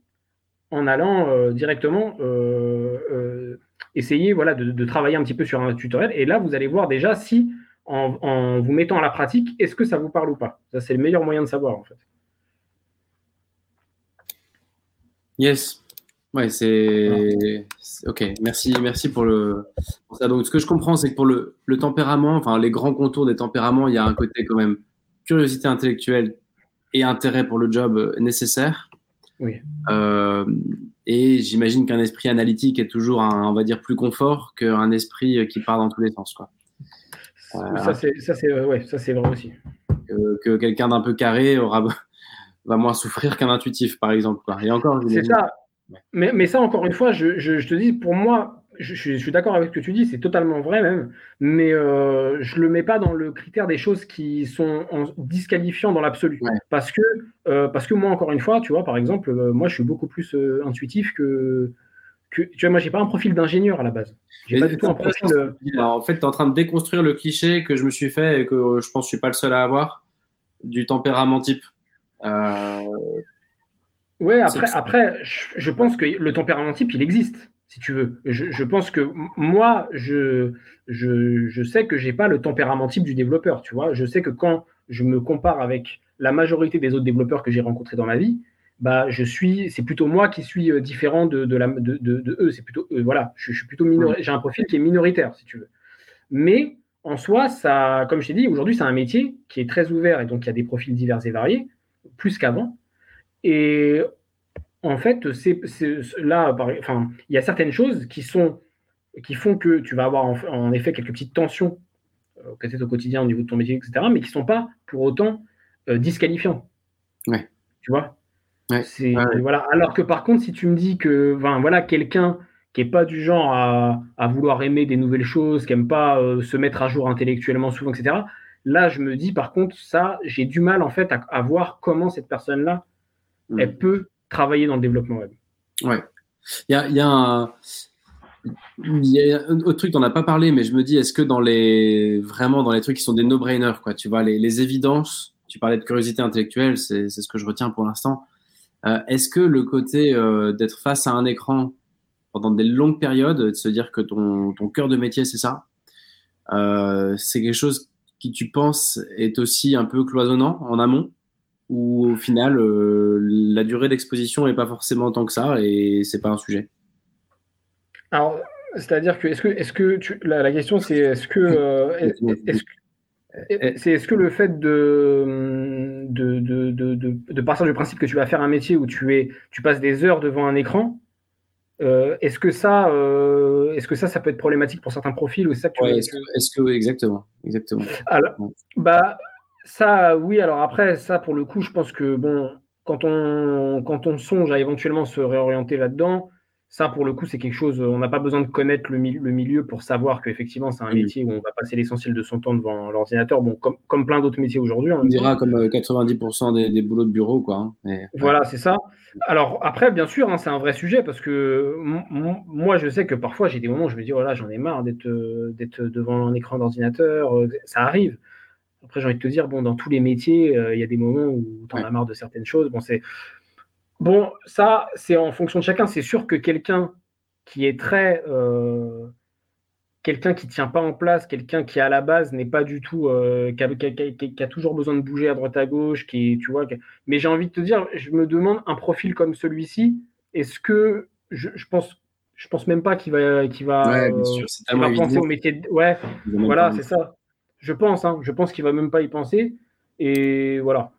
en allant euh, directement euh, essayer de, travailler un petit peu sur un tutoriel. Et là, vous allez voir déjà si, en, en vous mettant à la pratique, est-ce que ça vous parle ou pas. Ça, c'est le meilleur moyen de savoir, en fait. Yes. Ouais, c'est. Ok, merci, merci pour, le... ça. Donc, ce que je comprends, c'est que pour le, le, tempérament, enfin, les grands contours des tempéraments, il y a un côté quand même curiosité intellectuelle et intérêt pour le job euh, nécessaire. Oui. Euh, et j'imagine qu'un esprit analytique est toujours, un, on va dire, plus confort qu'un esprit qui part dans tous les sens. Quoi. ça, c'est ouais, vrai aussi. Que, que quelqu'un d'un peu carré aura va moins souffrir qu'un intuitif, par exemple. Quoi. Et encore, c'est ça. Mais, mais, ça, encore une fois, je, je, te dis, pour moi, je, suis d'accord avec ce que tu dis, c'est totalement vrai même, mais euh, je le mets pas dans le critère des choses qui sont en disqualifiants dans l'absolu. Parce, que, euh, parce que moi, encore une fois, tu vois, par exemple, euh, moi, je suis beaucoup plus intuitif que, que. Tu vois, moi, j'ai pas un profil d'ingénieur à la base. J'ai pas du tout un profil. en fait, tu es en train de déconstruire le cliché que je me suis fait et que je pense que je suis pas le seul à avoir du tempérament type. Ouais, après, après je pense que le tempérament type, il existe si tu veux. Je, pense que moi, je, je, sais que j'ai pas le tempérament type du développeur, tu vois. Je sais que quand je me compare avec la majorité des autres développeurs que j'ai rencontrés dans ma vie, bah, je suis, c'est plutôt moi qui suis euh, différent de, de, la, de, de, eux. C'est plutôt, euh, voilà, je, suis plutôt minoritaire. J'ai un profil qui est minoritaire, si tu veux. Mais en soi, ça, comme je t'ai dit, aujourd'hui, c'est un métier qui est très ouvert et donc il y a des profils divers et variés, plus qu'avant. Et en fait, c'est là, enfin, il y a certaines choses qui sont qui font que tu vas avoir en, effet quelques petites tensions, euh, peut-être au quotidien au niveau de ton métier, etc., mais qui ne sont pas pour autant euh, disqualifiants. Ouais. Tu vois? C'est voilà. Alors que par contre, si tu me dis que, voilà, quelqu'un qui n'est pas du genre à, vouloir aimer des nouvelles choses, qui n'aime pas euh, se mettre à jour intellectuellement souvent, etc. Là, je me dis par contre, ça, j'ai du mal en fait à, voir comment cette personne-là, mm. elle peut travailler dans le développement web. Ouais. Il y a, y a un. Il y a un autre truc dont on n'a pas parlé, mais je me dis, est-ce que dans les vraiment dans les trucs qui sont des no-brainers, quoi, tu vois, les, les, évidences, tu parlais de curiosité intellectuelle, c'est ce que je retiens pour l'instant. Euh, est-ce que le côté euh, d'être face à un écran pendant des longues périodes, de se dire que ton, ton cœur de métier c'est ça, euh, c'est quelque chose qui tu penses est aussi un peu cloisonnant en amont ou au final, euh, la durée d'exposition n'est pas forcément tant que ça et c'est pas un sujet? Alors, c'est-à-dire que, est-ce que, est-ce que tu, la, question c'est est-ce que, euh, est-ce c'est est-ce que le fait de de, de, de, de, partir du principe que tu vas faire un métier où tu, es, tu passes des heures devant un écran, euh, est-ce que ça, est-ce que ça, ça peut être problématique pour certains profils ou ça est-ce, que, est-ce que, exactement, exactement. Alors, bah, ça, oui, alors après, ça, pour le coup, je pense que, bon, quand on, quand on songe à éventuellement se réorienter là-dedans, ça, pour le coup, c'est quelque chose, on n'a pas besoin de connaître le, le milieu pour savoir qu'effectivement, c'est un métier où on va passer l'essentiel de son temps devant l'ordinateur, bon, comme, comme plein d'autres métiers aujourd'hui. On dira comme 90% euh, des, des, boulots de bureau, quoi. Hein, voilà, c'est ça. Alors, après, bien sûr, hein, c'est un vrai sujet parce que moi, je sais que parfois, j'ai des moments où je me dis, oh là, j'en ai marre d'être euh, devant un écran d'ordinateur, euh, ça arrive. Après, j'ai envie de te dire, bon, dans tous les métiers, euh, il y a des moments où tu en as marre de certaines choses. Bon, c'est bon, ça, c'est en fonction de chacun. C'est sûr que quelqu'un qui est très euh, quelqu'un qui tient pas en place, quelqu'un qui à la base n'est pas du tout, euh, qui, a, toujours besoin de bouger à droite à gauche, qui, tu vois. Mais j'ai envie de te dire, je me demande un profil comme celui-ci, est-ce que je, pense, je pense même pas qu'il va, qu'il va, va penser au métier. De... Ouais, voilà, c'est ça. Je pense, hein, je pense qu'il va même pas y penser. Et voilà.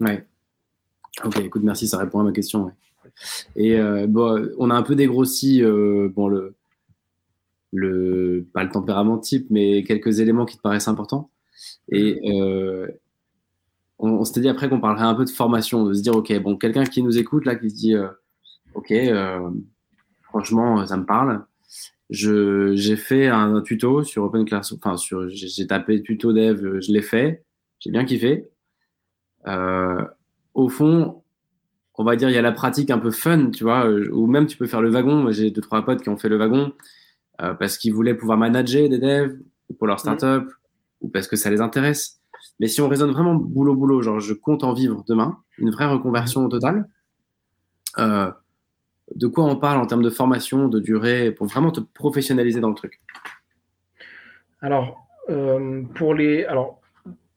Ouais. Ok, écoute, merci, ça répond à ma question. Et euh, bon, on a un peu dégrossi euh, bon, le, le, pas le tempérament type, mais quelques éléments qui te paraissent importants. Et euh, on, s'était dit après qu'on parlerait un peu de formation, de se dire, ok, bon, quelqu'un qui nous écoute là, qui se dit, ok, franchement, ça me parle j'ai fait un, tuto sur OpenClass, enfin sur, j'ai tapé tuto dev, je l'ai fait, j'ai bien kiffé. Euh, au fond, on va dire il y a la pratique un peu fun, tu vois, ou même tu peux faire le wagon. J'ai deux trois potes qui ont fait le wagon euh, parce qu'ils voulaient pouvoir manager des devs pour leur startup ou parce que ça les intéresse. Mais si on raisonne vraiment boulot boulot, genre je compte en vivre demain, une vraie reconversion totale. Euh, de quoi on parle en termes de formation, de durée, pour vraiment te professionnaliser dans le truc? Alors, euh, pour les. Alors,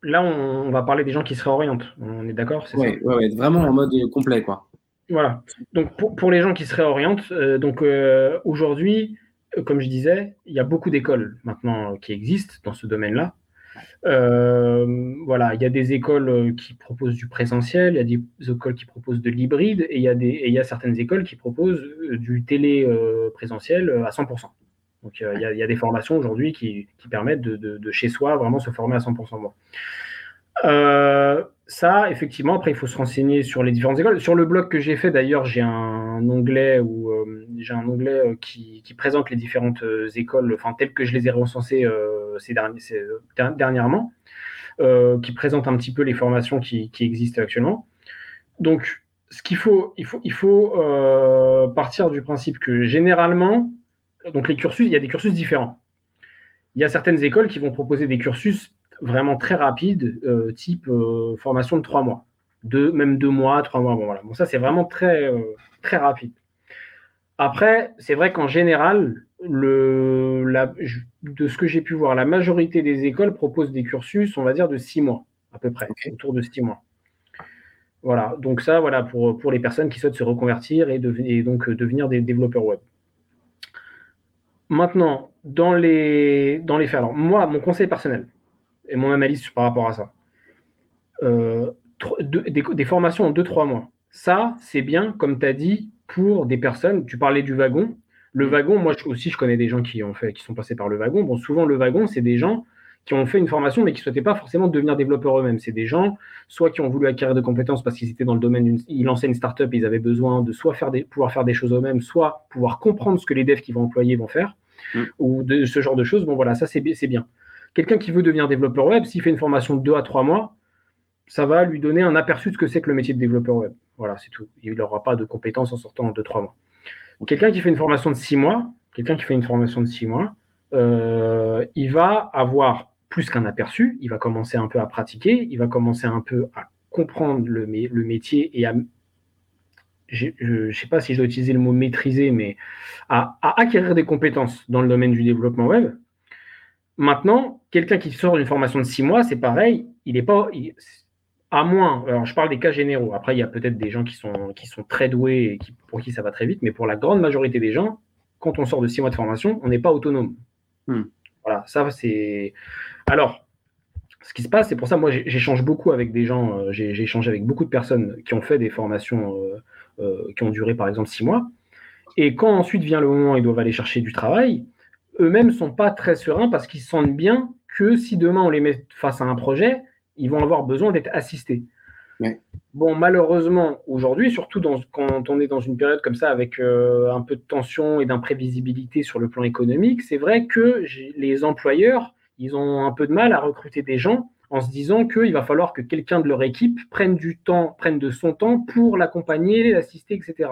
là, on, va parler des gens qui se réorientent. On est d'accord Oui, ouais, vraiment en mode complet, quoi. Voilà. Donc, pour, les gens qui se réorientent, euh, donc euh, aujourd'hui, comme je disais, il y a beaucoup d'écoles maintenant qui existent dans ce domaine-là. Euh, voilà, il y a des écoles euh, qui proposent du présentiel, il y a des écoles qui proposent de l'hybride, et il y, a des, il y a certaines écoles qui proposent euh, du télé présentiel à 100%. Donc il y, a, il y a des formations aujourd'hui qui, permettent de, chez soi vraiment se former à 100%. Bon. ça, effectivement, après, il faut se renseigner sur les différentes écoles. Sur le blog que j'ai fait, d'ailleurs, j'ai un onglet où j'ai un onglet qui, présente les différentes écoles, enfin telles que je les ai recensées ces, dernièrement, qui présente un petit peu les formations qui, existent actuellement. Donc, ce qu'il faut, il faut, il faut partir du principe que généralement, donc les cursus, il y a des cursus différents. Il y a certaines écoles qui vont proposer des cursus vraiment très rapides, type formation de trois mois deux, même deux mois, trois mois. Bon, voilà. Bon, ça, c'est vraiment très, euh, très rapide. Après, c'est vrai qu'en général, le, la, de ce que j'ai pu voir, la majorité des écoles proposent des cursus, on va dire, de six mois, à peu près, autour de six mois. Voilà, donc ça, voilà, pour, pour les personnes qui souhaitent se reconvertir et, donc euh, devenir des développeurs web. Maintenant, dans les, dans les faits, alors moi, mon conseil personnel et mon analyse par rapport à ça, euh, des, formations en 2-3 mois. Ça, c'est bien, comme tu as dit, pour des personnes. Tu parlais du wagon. Le wagon, moi aussi, je connais des gens qui ont fait, qui sont passés par le wagon. Bon, souvent, le wagon, c'est des gens qui ont fait une formation, mais qui ne souhaitaient pas forcément devenir développeurs eux-mêmes. C'est des gens, soit qui ont voulu acquérir des compétences parce qu'ils étaient dans le domaine d'une. Ils lançaient une startup, ils avaient besoin de soit faire des, pouvoir faire des choses eux-mêmes, soit pouvoir comprendre ce que les devs qui vont employer vont faire, mm. ou de ce genre de choses. Bon, voilà, ça, c'est bien. Quelqu'un qui veut devenir développeur web, s'il fait une formation de 2 à 3 mois, ça va lui donner un aperçu de ce que c'est que le métier de développeur web. Voilà, c'est tout. Il n'aura pas de compétences en sortant en 2-3 mois. Quelqu'un qui fait une formation de 6 mois, quelqu'un qui fait une formation de 6 mois, euh, il va avoir plus qu'un aperçu, il va commencer un peu à pratiquer, il va commencer un peu à comprendre le, le métier et à, je ne sais pas si je dois utiliser le mot maîtriser, mais à, acquérir des compétences dans le domaine du développement web. Maintenant, quelqu'un qui sort d'une formation de 6 mois, c'est pareil, il n'est pas, à moins, alors je parle des cas généraux, après il y a peut-être des gens qui sont, qui sont très doués et qui, pour qui ça va très vite, mais pour la grande majorité des gens, quand on sort de six mois de formation, on n'est pas autonome. Hmm. Voilà, ça c'est. Alors, ce qui se passe, c'est pour ça, moi j'échange beaucoup avec des gens, euh, j'ai échangé avec beaucoup de personnes qui ont fait des formations euh, qui ont duré par exemple six mois, et quand ensuite vient le moment où ils doivent aller chercher du travail, eux-mêmes ne sont pas très sereins parce qu'ils sentent bien que si demain on les met face à un projet, ils vont avoir besoin d'être assistés. Bon, malheureusement, aujourd'hui, surtout dans, quand on est dans une période comme ça avec euh, un peu de tension et d'imprévisibilité sur le plan économique, c'est vrai que les employeurs, ils ont un peu de mal à recruter des gens en se disant qu'il va falloir que quelqu'un de leur équipe prenne du temps, prenne de son temps pour l'accompagner, l'assister, etc.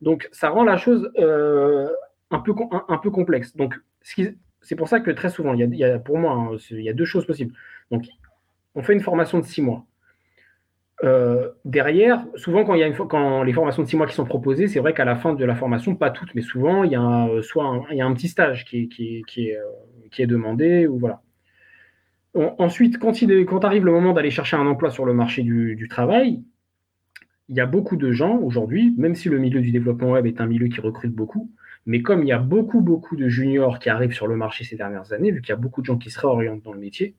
Donc, ça rend la chose euh, un, peu, un, peu complexe. Donc, c'est pour ça que très souvent, il y a, pour moi, hein, il y a deux choses possibles. Donc, on fait une formation de six mois. Euh, derrière, souvent quand, il y a une, quand les formations de six mois qui sont proposées, c'est vrai qu'à la fin de la formation, pas toutes, mais souvent il y a un, soit un, il y a un petit stage qui est, qui est, euh, qui est, demandé ou voilà. Ensuite, quand, arrive le moment d'aller chercher un emploi sur le marché du, travail, il y a beaucoup de gens aujourd'hui, même si le milieu du développement web est un milieu qui recrute beaucoup, mais comme il y a beaucoup, beaucoup de juniors qui arrivent sur le marché ces dernières années, vu qu'il y a beaucoup de gens qui se réorientent dans le métier,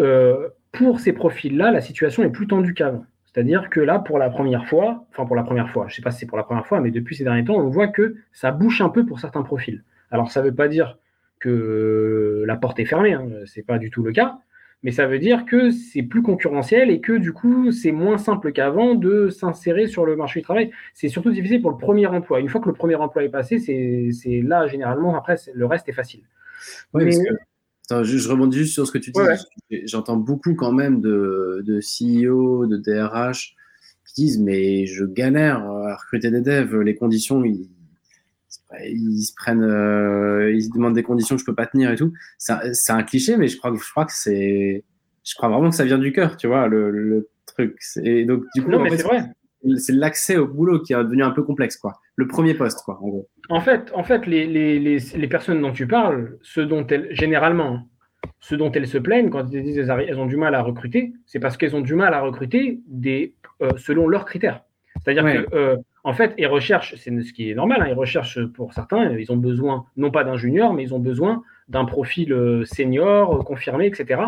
euh, pour ces profils-là, la situation est plus tendue qu'avant. C'est-à-dire que là, pour la première fois, enfin pour la première fois, je ne sais pas si c'est pour la première fois, mais depuis ces derniers temps, on voit que ça bouche un peu pour certains profils. Alors ça ne veut pas dire que la porte est fermée, hein, ce n'est pas du tout le cas, mais ça veut dire que c'est plus concurrentiel et que du coup, c'est moins simple qu'avant de s'insérer sur le marché du travail. C'est surtout difficile pour le premier emploi. Une fois que le premier emploi est passé, c'est là, généralement, après, le reste est facile. Oui, je, rebondis juste sur ce que tu dis. J'entends beaucoup quand même de, de CEO, de DRH qui disent mais je galère à recruter des devs, les conditions, ils, ils se prennent, euh, ils demandent des conditions que je peux pas tenir et tout. C'est un cliché, mais je crois que je crois que c'est, je crois vraiment que ça vient du cœur, tu vois, le, le truc. Et donc du coup, c'est l'accès au boulot qui est devenu un peu complexe, quoi. Le premier poste, quoi, en gros. En fait, en fait les, les, les, les personnes dont tu parles, ce dont elles, généralement, ce dont elles se plaignent quand elles disent qu'elles ont du mal à recruter, c'est parce qu'elles ont du mal à recruter des, euh, selon leurs critères. C'est-à-dire que, euh, en fait, elles recherchent, c'est ce qui est normal, hein, ils recherchent pour certains, ils ont besoin non pas d'un junior, mais ils ont besoin d'un profil euh, senior, confirmé, etc.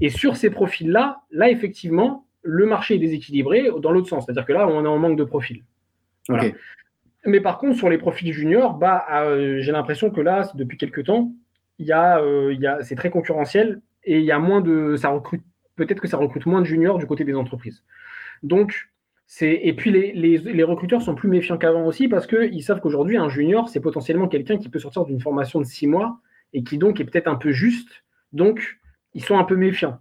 Et sur ces profils-là, là, effectivement, le marché est déséquilibré dans l'autre sens. C'est-à-dire que là, on est en manque de profils. Mais par contre, sur les profils juniors, bah, j'ai l'impression que là, depuis quelques temps, il y a, euh, il y a, c'est très concurrentiel et il y a moins de, ça recrute, peut-être que ça recrute moins de juniors du côté des entreprises. Donc, Et puis les, recruteurs sont plus méfiants qu'avant aussi parce qu'ils savent qu'aujourd'hui, un junior, c'est potentiellement quelqu'un qui peut sortir d'une formation de six mois et qui donc est peut-être un peu juste. Donc, ils sont un peu méfiants.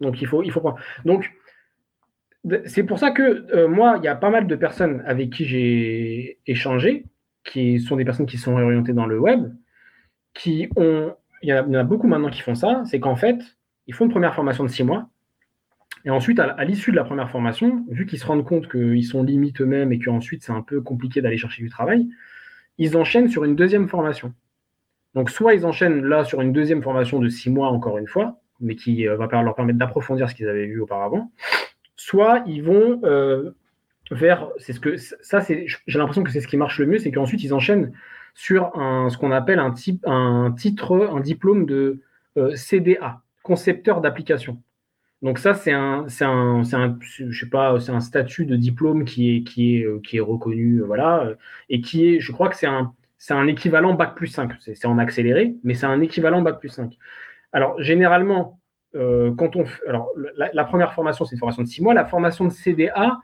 Donc, il faut, il faut. Donc, c'est pour ça que euh, moi, il y a pas mal de personnes avec qui j'ai échangé, qui sont des personnes qui sont orientées dans le web, qui ont. Il y, en a, beaucoup maintenant qui font ça. C'est qu'en fait, ils font une première formation de six mois et ensuite, à, l'issue de la première formation, vu qu'ils se rendent compte qu'ils sont limites eux-mêmes et qu'ensuite c'est un peu compliqué d'aller chercher du travail, ils enchaînent sur une deuxième formation. Donc, soit ils enchaînent là sur une deuxième formation de six mois, encore une fois, mais qui euh, va leur permettre d'approfondir ce qu'ils avaient vu auparavant, soit ils vont euh, vers. Ce que ça. J'ai l'impression que c'est ce qui marche le mieux, c'est qu'ensuite ils enchaînent sur un, ce qu'on appelle un titre, un diplôme de euh, CDA, concepteur d'application. Donc ça, c'est un, c'est un, un, je sais pas, c'est un statut de diplôme qui est, qui est, euh, qui est reconnu, euh, voilà, euh, et qui est, je crois que c'est un, c'est un équivalent bac plus 5. C'est, en accéléré, mais c'est un équivalent bac plus 5. Alors généralement, quand on, alors la, première formation, c'est une formation de 6 mois. La formation de CDA,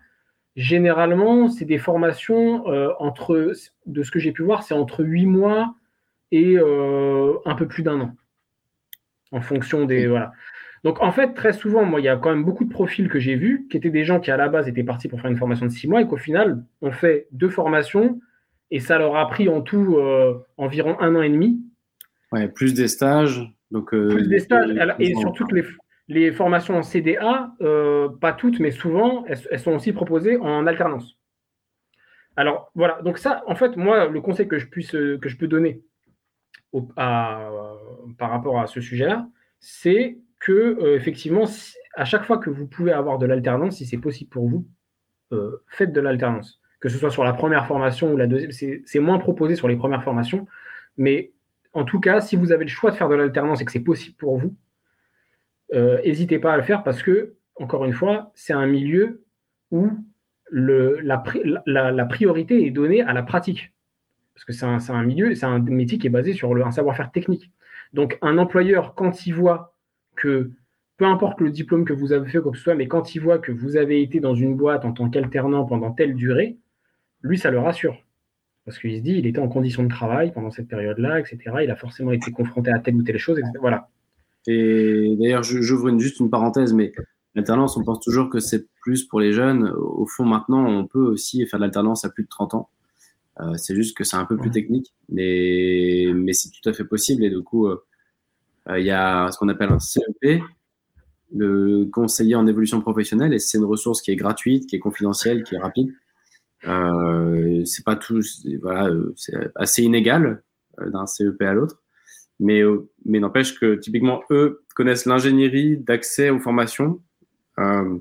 généralement, c'est des formations entre, de ce que j'ai pu voir, c'est entre 8 mois et un peu plus d'un an, en fonction des, voilà. Donc en fait, très souvent, moi, il y a quand même beaucoup de profils que j'ai vus qui étaient des gens qui à la base étaient partis pour faire une formation de six mois et qu'au final ont fait deux formations et ça leur a pris en tout euh, environ un an et demi. Ouais, plus des stages. Donc, euh, plus des stages et surtout que les, formations en CDA, euh, pas toutes, mais souvent, elles, sont aussi proposées en alternance. Alors voilà, donc ça, en fait, moi, le conseil que je, puisse, que je peux donner par rapport à ce sujet-là, c'est que euh, effectivement, à chaque fois que vous pouvez avoir de l'alternance, si c'est possible pour vous, euh, faites de l'alternance. Que ce soit sur la première formation ou la deuxième, c'est moins proposé sur les premières formations, mais en tout cas, si vous avez le choix de faire de l'alternance et que c'est possible pour vous, euh, n'hésitez pas à le faire parce que, encore une fois, c'est un milieu où le, la, la, priorité est donnée à la pratique. Parce que c'est un, un, milieu, c'est un métier qui est basé sur le, un savoir-faire technique. Donc, un employeur, quand il voit que peu importe le diplôme que vous avez fait, quoi que ce soit, mais quand il voit que vous avez été dans une boîte en tant qu'alternant pendant telle durée, lui, ça le rassure. Parce qu'il se dit, il était en condition de travail pendant cette période-là, etc. Il a forcément été confronté à telle ou telle chose, etc. Voilà. Et d'ailleurs, j'ouvre juste une parenthèse, mais l'alternance, on pense toujours que c'est plus pour les jeunes. Au fond, maintenant, on peut aussi faire de l'alternance à plus de 30 ans. Euh, c'est juste que c'est un peu plus technique, mais, mais c'est tout à fait possible. Et du coup, euh, il y a ce qu'on appelle un CEP, le conseiller en évolution professionnelle, et c'est une ressource qui est gratuite, qui est confidentielle, qui est rapide. Euh, c'est pas tout, voilà, euh, c'est assez inégal euh, d'un CEP à l'autre, mais mais n'empêche que typiquement eux connaissent l'ingénierie d'accès aux formations euh,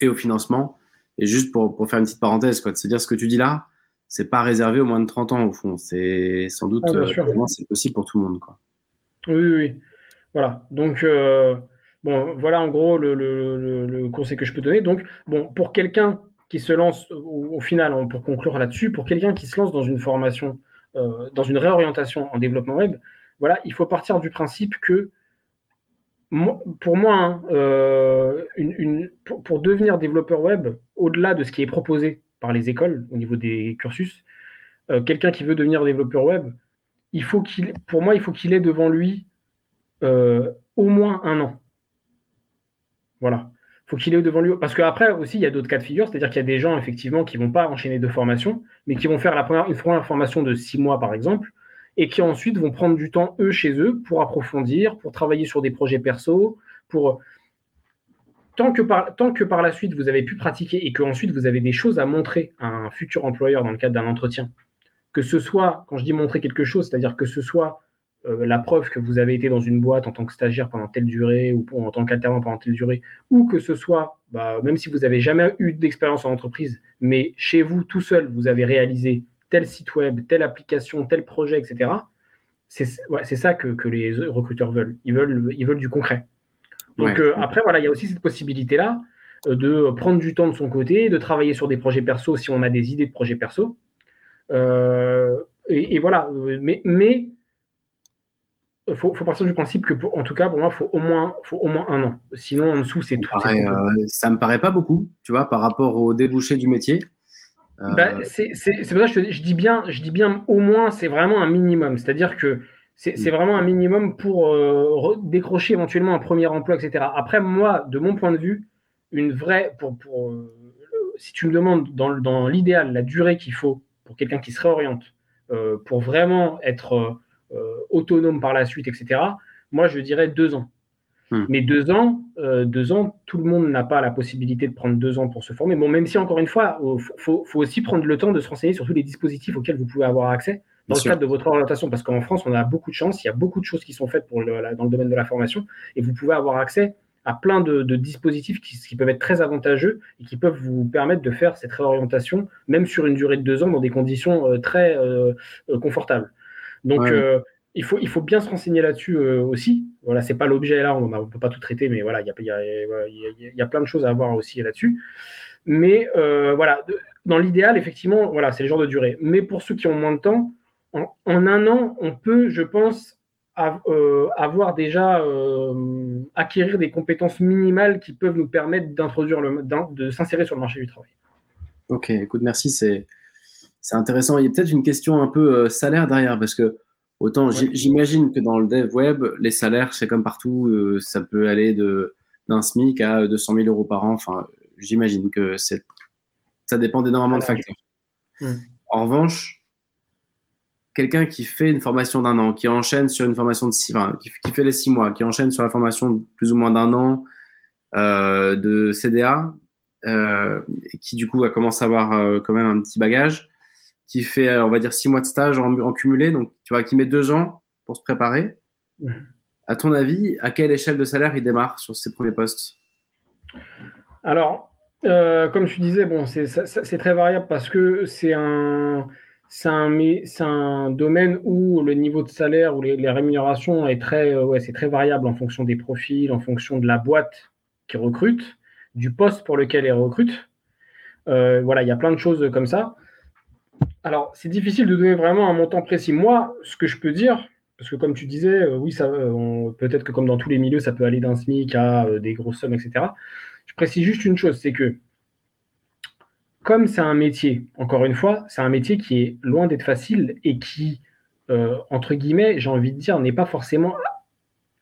et au financement. Et juste pour, pour faire une petite parenthèse, quoi, de se dire ce que tu dis là, c'est pas réservé aux moins de 30 ans au fond. C'est sans doute, ah, c'est possible pour tout le monde, quoi. Oui, oui. Voilà. Donc, euh, bon, voilà en gros le, conseil que je peux donner. Donc, bon, pour quelqu'un qui se lance, au, final, hein, pour conclure là-dessus, pour quelqu'un qui se lance dans une formation, euh, dans une réorientation en développement web, voilà, il faut partir du principe que, pour moi, hein, euh, pour, devenir développeur web, au-delà de ce qui est proposé par les écoles au niveau des cursus, quelqu'un qui veut devenir développeur web, il faut qu'il, pour moi, il faut qu'il ait devant lui euh, au moins un an. Voilà. Il faut qu'il ait devant lui. Parce qu'après aussi, il y a d'autres cas de figure, c'est-à-dire qu'il y a des gens, effectivement, qui ne vont pas enchaîner deux formations, mais qui vont faire la première, une première formation de six mois, par exemple, et qui ensuite vont prendre du temps, eux, chez eux, pour approfondir, pour travailler sur des projets perso, pour. Tant que, par, tant que par la suite vous avez pu pratiquer et qu'ensuite vous avez des choses à montrer à un futur employeur dans le cadre d'un entretien, que ce soit, quand je dis montrer quelque chose, c'est-à-dire que ce soit euh, la preuve que vous avez été dans une boîte en tant que stagiaire pendant telle durée ou en tant qu'alternant pendant telle durée, ou que ce soit, bah, même si vous n'avez jamais eu d'expérience en entreprise, mais chez vous tout seul, vous avez réalisé tel site web, telle application, tel projet, etc. C'est ça que, les recruteurs veulent. Ils veulent, ils veulent du concret. Donc euh, après, voilà, il y a aussi cette possibilité-là euh, de prendre du temps de son côté, de travailler sur des projets perso si on a des idées de projets perso. Euh, et, voilà. Mais, mais faut, faut partir du principe que, en tout cas, pour moi, il faut au moins, faut au moins un an. Sinon, en dessous, c'est tout. Euh, ça me paraît pas beaucoup, tu vois, par rapport au débouché du métier. Euh, bah, c'est pour ça que je, dis bien, je dis bien au moins, c'est vraiment un minimum. C'est-à-dire que c'est mm. vraiment un minimum pour euh, décrocher éventuellement un premier emploi, etc. Après, moi, de mon point de vue, une vraie, pour, pour si tu me demandes dans, dans l'idéal la durée qu'il faut pour quelqu'un qui se réoriente, pour vraiment être euh, autonome par la suite, etc., moi, je dirais deux ans. Hmm. Mais deux ans, euh, deux ans, tout le monde n'a pas la possibilité de prendre deux ans pour se former. Bon, même si, encore une fois, il euh, faut, aussi prendre le temps de se renseigner sur tous les dispositifs auxquels vous pouvez avoir accès dans le cadre de votre orientation. Parce qu'en France, on a beaucoup de chance, il y a beaucoup de choses qui sont faites pour dans le domaine de la formation, et vous pouvez avoir accès à plein de, dispositifs qui, peuvent être très avantageux et qui peuvent vous permettre de faire cette réorientation, même sur une durée de deux ans, dans des conditions très confortables. Donc, euh, il, faut, il faut bien se renseigner là-dessus euh, aussi. Voilà, c'est pas l'objet là, on ne peut pas tout traiter, mais voilà, il y a, y, y a, plein de choses à voir aussi là-dessus. Mais euh, voilà, dans l'idéal, effectivement, voilà, c'est le genre de durée. Mais pour ceux qui ont moins de temps, en, un an, on peut, je pense, avoir déjà acquérir des compétences minimales qui peuvent nous permettre d'introduire le, de s'insérer sur le marché du travail. Ok, écoute, merci, c'est c'est intéressant. Il y a peut-être une question un peu euh, salaire derrière, parce que autant j'imagine que dans le dev web, les salaires, c'est comme partout, euh, ça peut aller de d'un SMIC à 200 000 euros par an. Enfin, j'imagine que c'est ça dépend énormément de facteurs. En revanche, quelqu'un qui fait une formation d'un an, qui enchaîne sur une formation de six, enfin, qui, fait les six mois, qui enchaîne sur la formation plus ou moins d'un an euh, de CDA, euh, qui du coup a commencé à avoir quand même un petit bagage, qui fait, euh, on va dire, six mois de stage en, cumulé, donc tu vois, qui met deux ans pour se préparer. À ton avis, à quelle échelle de salaire il démarre sur ses premiers postes? Alors, euh, comme tu disais, bon, c'est très variable parce que c'est un, un, un, domaine où le niveau de salaire ou les, rémunérations est très, euh, ouais, c'est très variable en fonction des profils, en fonction de la boîte qui recrute, du poste pour lequel elle recrute. voilà, il y a plein de choses comme ça. Alors, c'est difficile de donner vraiment un montant précis. Moi, ce que je peux dire, parce que comme tu disais, euh, oui, euh, peut-être que comme dans tous les milieux, ça peut aller d'un SMIC à euh, des grosses sommes, etc. Je précise juste une chose, c'est que comme c'est un métier, encore une fois, c'est un métier qui est loin d'être facile et qui, entre guillemets, j'ai envie de dire, n'est pas forcément,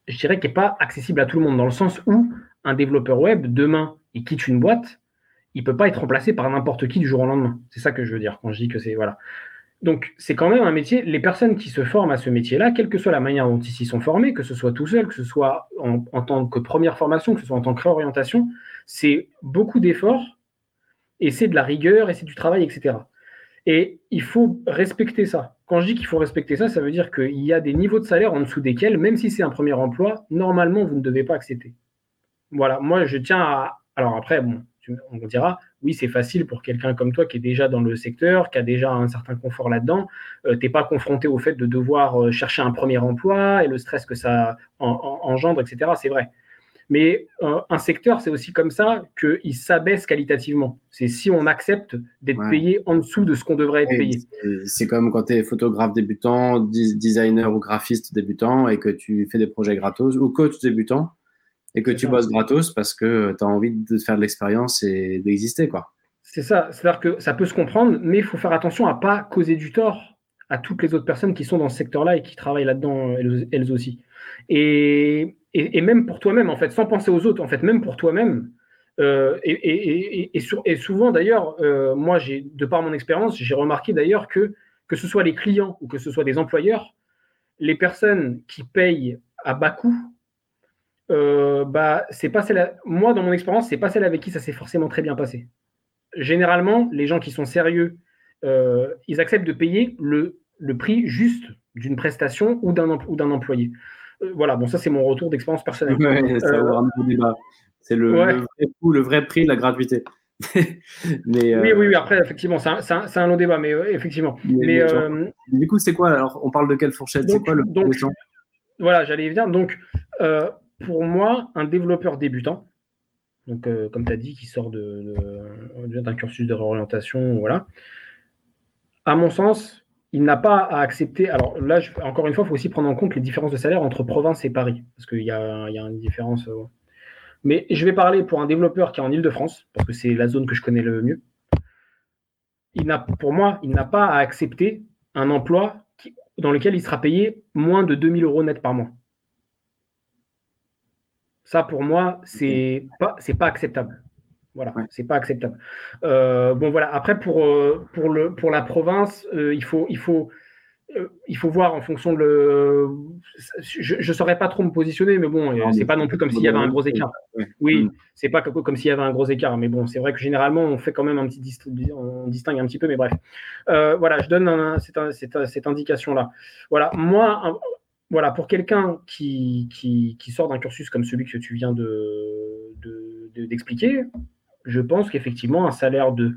je dirais, qui n'est pas accessible à tout le monde, dans le sens où un développeur web, demain, il quitte une boîte, il peut pas être remplacé par n'importe qui du jour au lendemain. C'est ça que je veux dire quand je dis que c'est voilà. Donc c'est quand même un métier. Les personnes qui se forment à ce métier-là, quelle que soit la manière dont ils s'y sont formés, que ce soit tout seul, que ce soit en, tant que première formation, que ce soit en tant que réorientation, c'est beaucoup d'efforts et c'est de la rigueur et c'est du travail, etc. Et il faut respecter ça. Quand je dis qu'il faut respecter ça, ça veut dire qu'il y a des niveaux de salaire en dessous desquels, même si c'est un premier emploi, normalement, vous ne devez pas accepter. Voilà, moi, je tiens à... Alors après, bon, on dira, oui, c'est facile pour quelqu'un comme toi qui est déjà dans le secteur, qui a déjà un certain confort là-dedans. Euh, tu n'es pas confronté au fait de devoir euh, chercher un premier emploi et le stress que ça engendre, etc. C'est vrai. Mais euh, un secteur, c'est aussi comme ça qu'il s'abaisse qualitativement. C'est si on accepte d'être payé en dessous de ce qu'on devrait être payé. C'est comme quand tu es photographe débutant, designer ou graphiste débutant et que tu fais des projets gratos ou coach débutant et que tu bosses gratos parce que tu as envie de faire de l'expérience et d'exister. quoi. C'est ça. C'est-à-dire que ça peut se comprendre, mais il faut faire attention à pas causer du tort à toutes les autres personnes qui sont dans ce secteur-là et qui travaillent là-dedans elles, aussi. Et, et, même pour toi-même, en fait, sans penser aux autres, en fait, même pour toi-même. Euh, et, et, souvent, d'ailleurs, euh, moi, de par mon expérience, j'ai remarqué d'ailleurs que que ce soit les clients ou que ce soit des employeurs, les personnes qui payent à bas coût euh, bah, c'est pas celle moi, dans mon expérience, c'est pas celle avec qui ça s'est forcément très bien passé. Généralement, les gens qui sont sérieux, ils acceptent de payer le, le prix juste d'une prestation ou d'un ou d'un employé. Euh, voilà, bon, ça c'est mon retour d'expérience personnelle. c'est le, vrai le vrai prix de la gratuité. mais, oui, oui, oui, après, effectivement, c'est un, un, long débat, mais effectivement. Mais, du coup, c'est quoi alors On parle de quelle fourchette? C'est quoi le donc, Voilà, j'allais y venir. Donc, pour moi, un développeur débutant, donc euh, comme tu as dit, qui sort d'un de, cursus de réorientation, voilà, à mon sens, il n'a pas à accepter. Alors là, encore une fois, il faut aussi prendre en compte les différences de salaire entre province et Paris, parce qu'il y, a, une différence. Euh, mais je vais parler pour un développeur qui est en Ile-de-France, parce que c'est la zone que je connais le mieux. Il n'a, pour moi, il n'a pas à accepter un emploi dans lequel il sera payé moins de 2000 euros net par mois. Ça, pour moi, c'est pas, c'est pas acceptable. Voilà, c'est pas acceptable. Euh, bon, voilà. Après, pour, euh, pour, le, pour la province, euh, il, faut, il, faut, il faut voir en fonction de le. Je ne saurais pas trop me positionner, mais bon, c'est pas non plus comme s'il y avait un gros écart. Oui, c'est pas comme s'il y avait un gros écart, mais bon, c'est vrai que généralement, on fait quand même un petit on distingue un petit peu, mais bref. voilà, je donne cette, cette, indication-là. Voilà, moi, voilà, pour quelqu'un qui, qui, qui, sort d'un cursus comme celui que tu viens de, d'expliquer, je pense qu'effectivement, un salaire de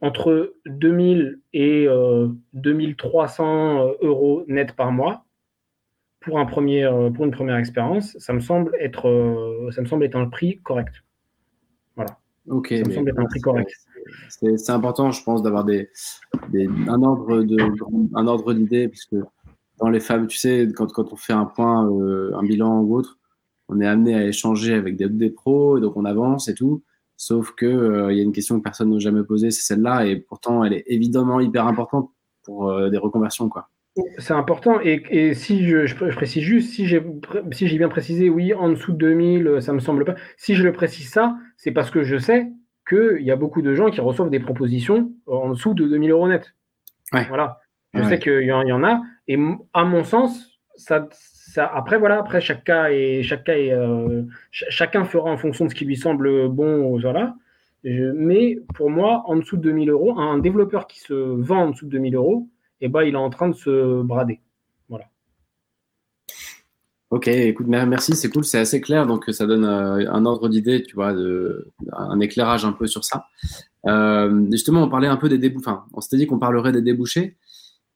entre 2000 et 2300 euh, euros net par mois pour, un premier, euh, pour une première expérience, ça me semble être, euh, ça me semble être un prix correct. Voilà. Ok. Ça me semble être un prix correct. C'est important, je pense, d'avoir des, un ordre de un ordre d'idée, puisque dans les femmes, tu sais, quand, quand on fait un point, un bilan ou autre, on est amené à échanger avec des, des pros, et donc on avance et tout. Sauf que euh, il y a une question que personne n'a jamais posée, c'est celle-là, et pourtant elle est évidemment hyper importante pour euh, des reconversions, quoi. C'est important, et, si je, je, précise juste, si j'ai si bien précisé, oui, en dessous de 2000, ça me semble pas. Si je le précise ça, c'est parce que je sais qu'il y a beaucoup de gens qui reçoivent des propositions en dessous de 2000 euros net. Voilà. Je sais qu'il y, en a, et à mon sens, ça, après, voilà, après, chaque cas est, chaque cas euh, chacun fera en fonction de ce qui lui semble bon. Voilà. mais pour moi, en dessous de 2000 euros, un développeur qui se vend en dessous de 2000 euros, eh ben, il est en train de se brader. Voilà. Ok, écoute, merci, c'est cool, c'est assez clair, donc ça donne euh, un ordre d'idée, tu vois, de, un éclairage un peu sur ça. Euh, justement, on parlait un peu des débouchés, enfin, on s'était dit qu'on parlerait des débouchés.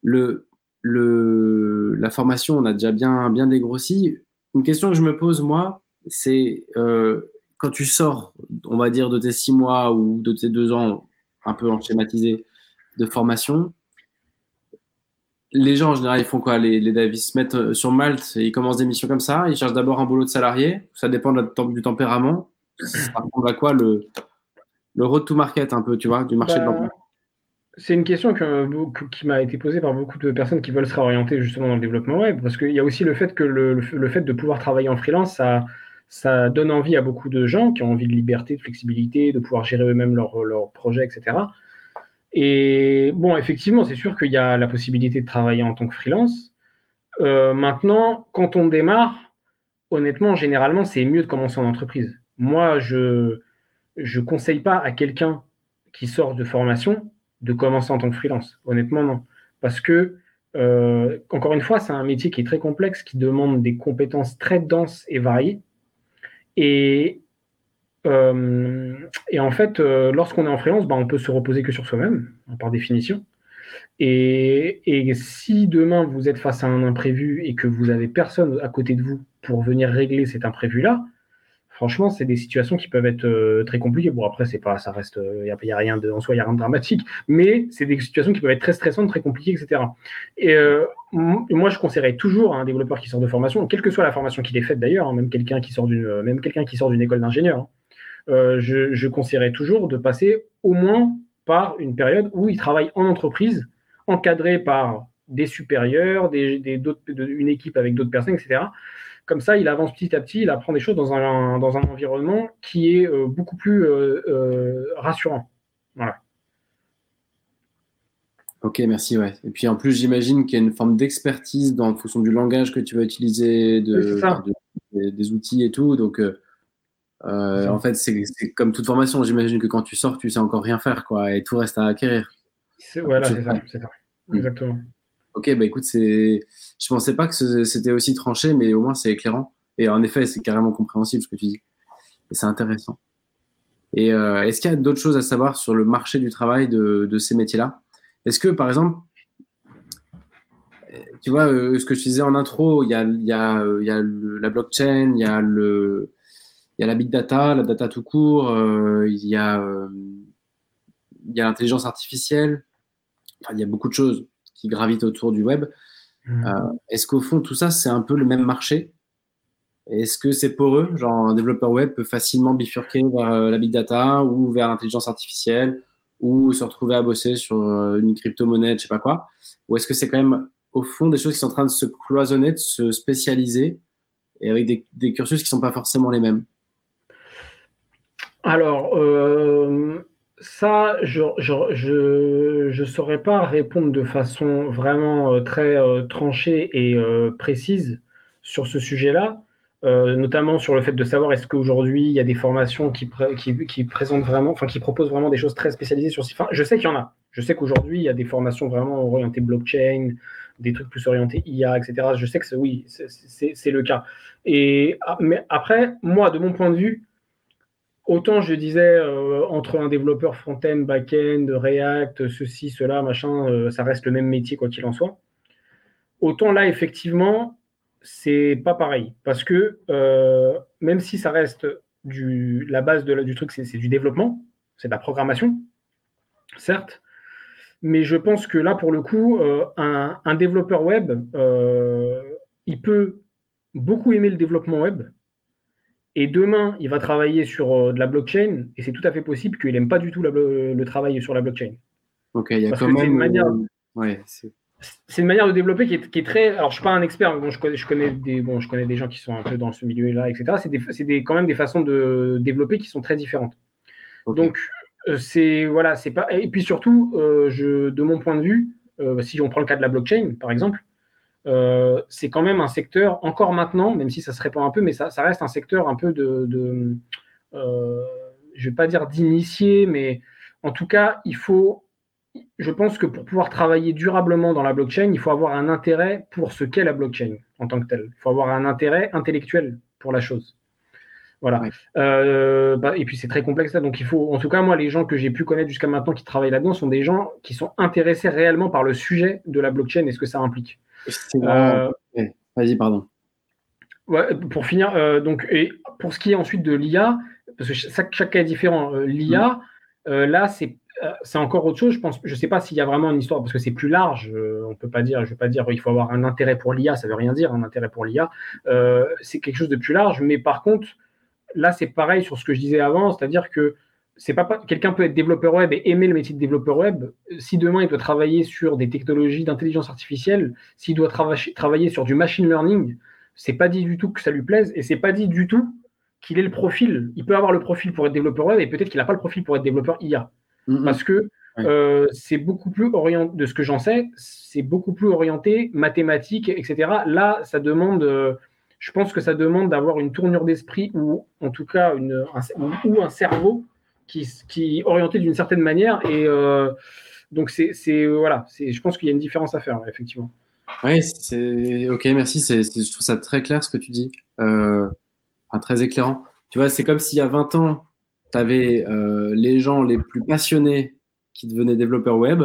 Le, le, la formation, on a déjà bien, bien dégrossi. Une question que je me pose, moi, c'est euh, quand tu sors, on va dire, de tes six mois ou de tes deux ans, un peu en schématisé, de formation, les gens en général, ils font quoi? Les, les Ils se mettent euh, sur Malte et ils commencent des missions comme ça. Ils cherchent d'abord un boulot de salarié. Ça dépend du tempérament. Ça ressemble à quoi le, le road to market, un peu, tu vois, du marché de bah, l'emploi? C'est une question qui m'a été posée par beaucoup de personnes qui veulent se réorienter justement dans le développement web, parce qu'il y a aussi le fait que le, fait de pouvoir travailler en freelance, ça, donne envie à beaucoup de gens qui ont envie de liberté, de flexibilité, de pouvoir gérer eux-mêmes leurs leur projets, etc. Et bon, effectivement, c'est sûr qu'il y a la possibilité de travailler en tant que freelance. Euh, maintenant, quand on démarre, honnêtement, généralement, c'est mieux de commencer en entreprise. Moi, je ne conseille pas à quelqu'un qui sort de formation de commencer en tant que freelance. Honnêtement, non. Parce que, euh, encore une fois, c'est un métier qui est très complexe, qui demande des compétences très denses et variées. Et, euh, et en fait, euh, lorsqu'on est en freelance, bah, on peut se reposer que sur soi-même, par définition. Et, et, si demain vous êtes face à un imprévu et que vous avez personne à côté de vous pour venir régler cet imprévu-là, franchement, c'est des situations qui peuvent être euh, très compliquées. Bon, après, c'est pas, ça reste, il euh, n'y a, rien de, en soi, il n'y a rien de dramatique, mais c'est des situations qui peuvent être très stressantes, très compliquées, etc. Et euh, moi, je conseillerais toujours à un développeur qui sort de formation, quelle que soit la formation qu'il ait faite d'ailleurs, hein, même quelqu'un qui sort d'une, même quelqu'un qui sort d'une école d'ingénieur, hein, je, je, conseillerais toujours de passer au moins par une période où il travaille en entreprise, encadré par des supérieurs, des, des une équipe avec d'autres personnes, etc comme ça, il avance petit à petit, il apprend des choses dans un, dans un environnement qui est euh, beaucoup plus euh, euh, rassurant. Voilà. Ok, merci. Ouais. Et puis en plus, j'imagine qu'il y a une forme d'expertise dans fonction du langage que tu vas utiliser, de, des, outils et tout. Donc, en fait, c'est comme toute formation. J'imagine que quand tu sors, tu sais encore rien faire, quoi, et tout reste à acquérir. Voilà, c'est ça, ça. Hmm. Exactement. Ok, bah écoute, c'est, je pensais pas que c'était aussi tranché, mais au moins c'est éclairant. Et en effet, c'est carrément compréhensible ce que tu dis. Et c'est intéressant. Et euh, est-ce qu'il y a d'autres choses à savoir sur le marché du travail de, ces métiers-là? Est-ce que, par exemple, tu vois, euh, ce que je disais en intro, il y a, y a, y a la blockchain, il y a y a la big data, la data tout court, euh, il y a, l'intelligence artificielle. Il y a beaucoup de choses qui gravitent autour du web. Mmh. Euh, Est-ce qu'au fond, tout ça, c'est un peu le même marché? Est-ce que c'est pour eux? Genre, un développeur web peut facilement bifurquer vers euh, la big data ou vers l'intelligence artificielle ou se retrouver à bosser sur euh, une crypto-monnaie, je sais pas quoi? Ou est-ce que c'est quand même, au fond, des choses qui sont en train de se cloisonner, de se spécialiser et avec des, des cursus qui sont pas forcément les mêmes? Alors, euh, ça, je je, je, je saurais pas répondre de façon vraiment euh, très euh, tranchée et euh, précise sur ce sujet-là, notamment sur le fait de savoir est-ce qu'aujourd'hui il y a des formations qui, qui, qui présentent vraiment, enfin qui proposent vraiment des choses très spécialisées sur. Enfin, je sais qu'il y en a. Je sais qu'aujourd'hui il y a des formations vraiment orientées blockchain, des trucs plus orientés IA, etc. Je sais que oui, c'est le cas. Et ah, mais après, moi, de mon point de vue, autant je disais euh, entre un développeur front-end, back-end, React, ceci, cela, machin, euh, ça reste le même métier quoi qu'il en soit. Autant là, effectivement, c'est pas pareil parce que euh, même si ça reste la base de du truc, c'est du développement, c'est de la programmation, certes. Mais je pense que là, pour le coup, un, développeur web, il peut beaucoup aimer le développement web, et demain, il va travailler sur euh, de la blockchain, et c'est tout à fait possible qu'il n'aime pas du tout la le travail sur la blockchain. Ok, il y a Parce quand c'est même. une manière- euh, Ouais, c'est- une manière de développer qui est, qui est très. Alors, je suis pas un expert, mais bon, je connais, je connais des, bon, je connais des gens qui sont un peu dans ce milieu-là, etc. C'est des, quand même des façons de développer qui sont très différentes. Donc, euh, c'est voilà, c'est pas. Et puis surtout, euh, je, de mon point de vue, euh, si on prend le cas de la blockchain, par exemple, euh, c'est quand même un secteur encore maintenant, même si ça se répand un peu, mais ça, ça reste un secteur un peu de, de euh, je vais pas dire d'initié, mais en tout cas, il faut. Je pense que pour pouvoir travailler durablement dans la blockchain, il faut avoir un intérêt pour ce qu'est la blockchain en tant que tel. Il faut avoir un intérêt intellectuel pour la chose. Voilà. Euh, bah, et puis c'est très complexe là, donc il faut, en tout cas moi, les gens que j'ai pu connaître jusqu'à maintenant qui travaillent là-dedans sont des gens qui sont intéressés réellement par le sujet de la blockchain et ce que ça implique. Euh, ouais. Vas-y, pardon. Ouais, pour finir, euh, donc, et pour ce qui est ensuite de l'IA, parce que chaque, chaque cas est différent, euh, l'IA, euh, là, c'est c'est encore autre chose. Je pense, je sais pas s'il y a vraiment une histoire, parce que c'est plus large. on peut pas dire, je vais pas dire, il faut avoir un intérêt pour l'IA, ça veut rien dire, un intérêt pour l'IA. C'est quelque chose de plus large, mais par contre, là, c'est pareil sur ce que je disais avant, c'est-à-dire que c'est pas, quelqu'un peut être développeur web et aimer le métier de développeur web. Si demain il doit travailler sur des technologies d'intelligence artificielle, s'il doit trava- travailler sur du machine learning, c'est pas dit du tout que ça lui plaise et c'est pas dit du tout qu'il ait le profil. Il peut avoir le profil pour être développeur web et peut-être qu'il n'a pas le profil pour être développeur IA Mhm. parce que euh, c'est beaucoup plus orienté, de ce que j'en sais, c'est beaucoup plus orienté mathématiques, etc. Là, ça demande, euh, je pense que ça demande d'avoir une tournure d'esprit ou en tout cas une, un, ou un cerveau qui, qui orienté d'une certaine manière. Et euh, donc, c'est, c'est voilà, c'est, je pense qu'il y a une différence à faire, effectivement. Ouais, c'est ok, merci. C'est, je trouve ça très clair ce que tu dis, euh, très éclairant. Tu vois, c'est comme s'il y a 20 ans, tu avais les gens les plus passionnés qui devenaient développeurs web.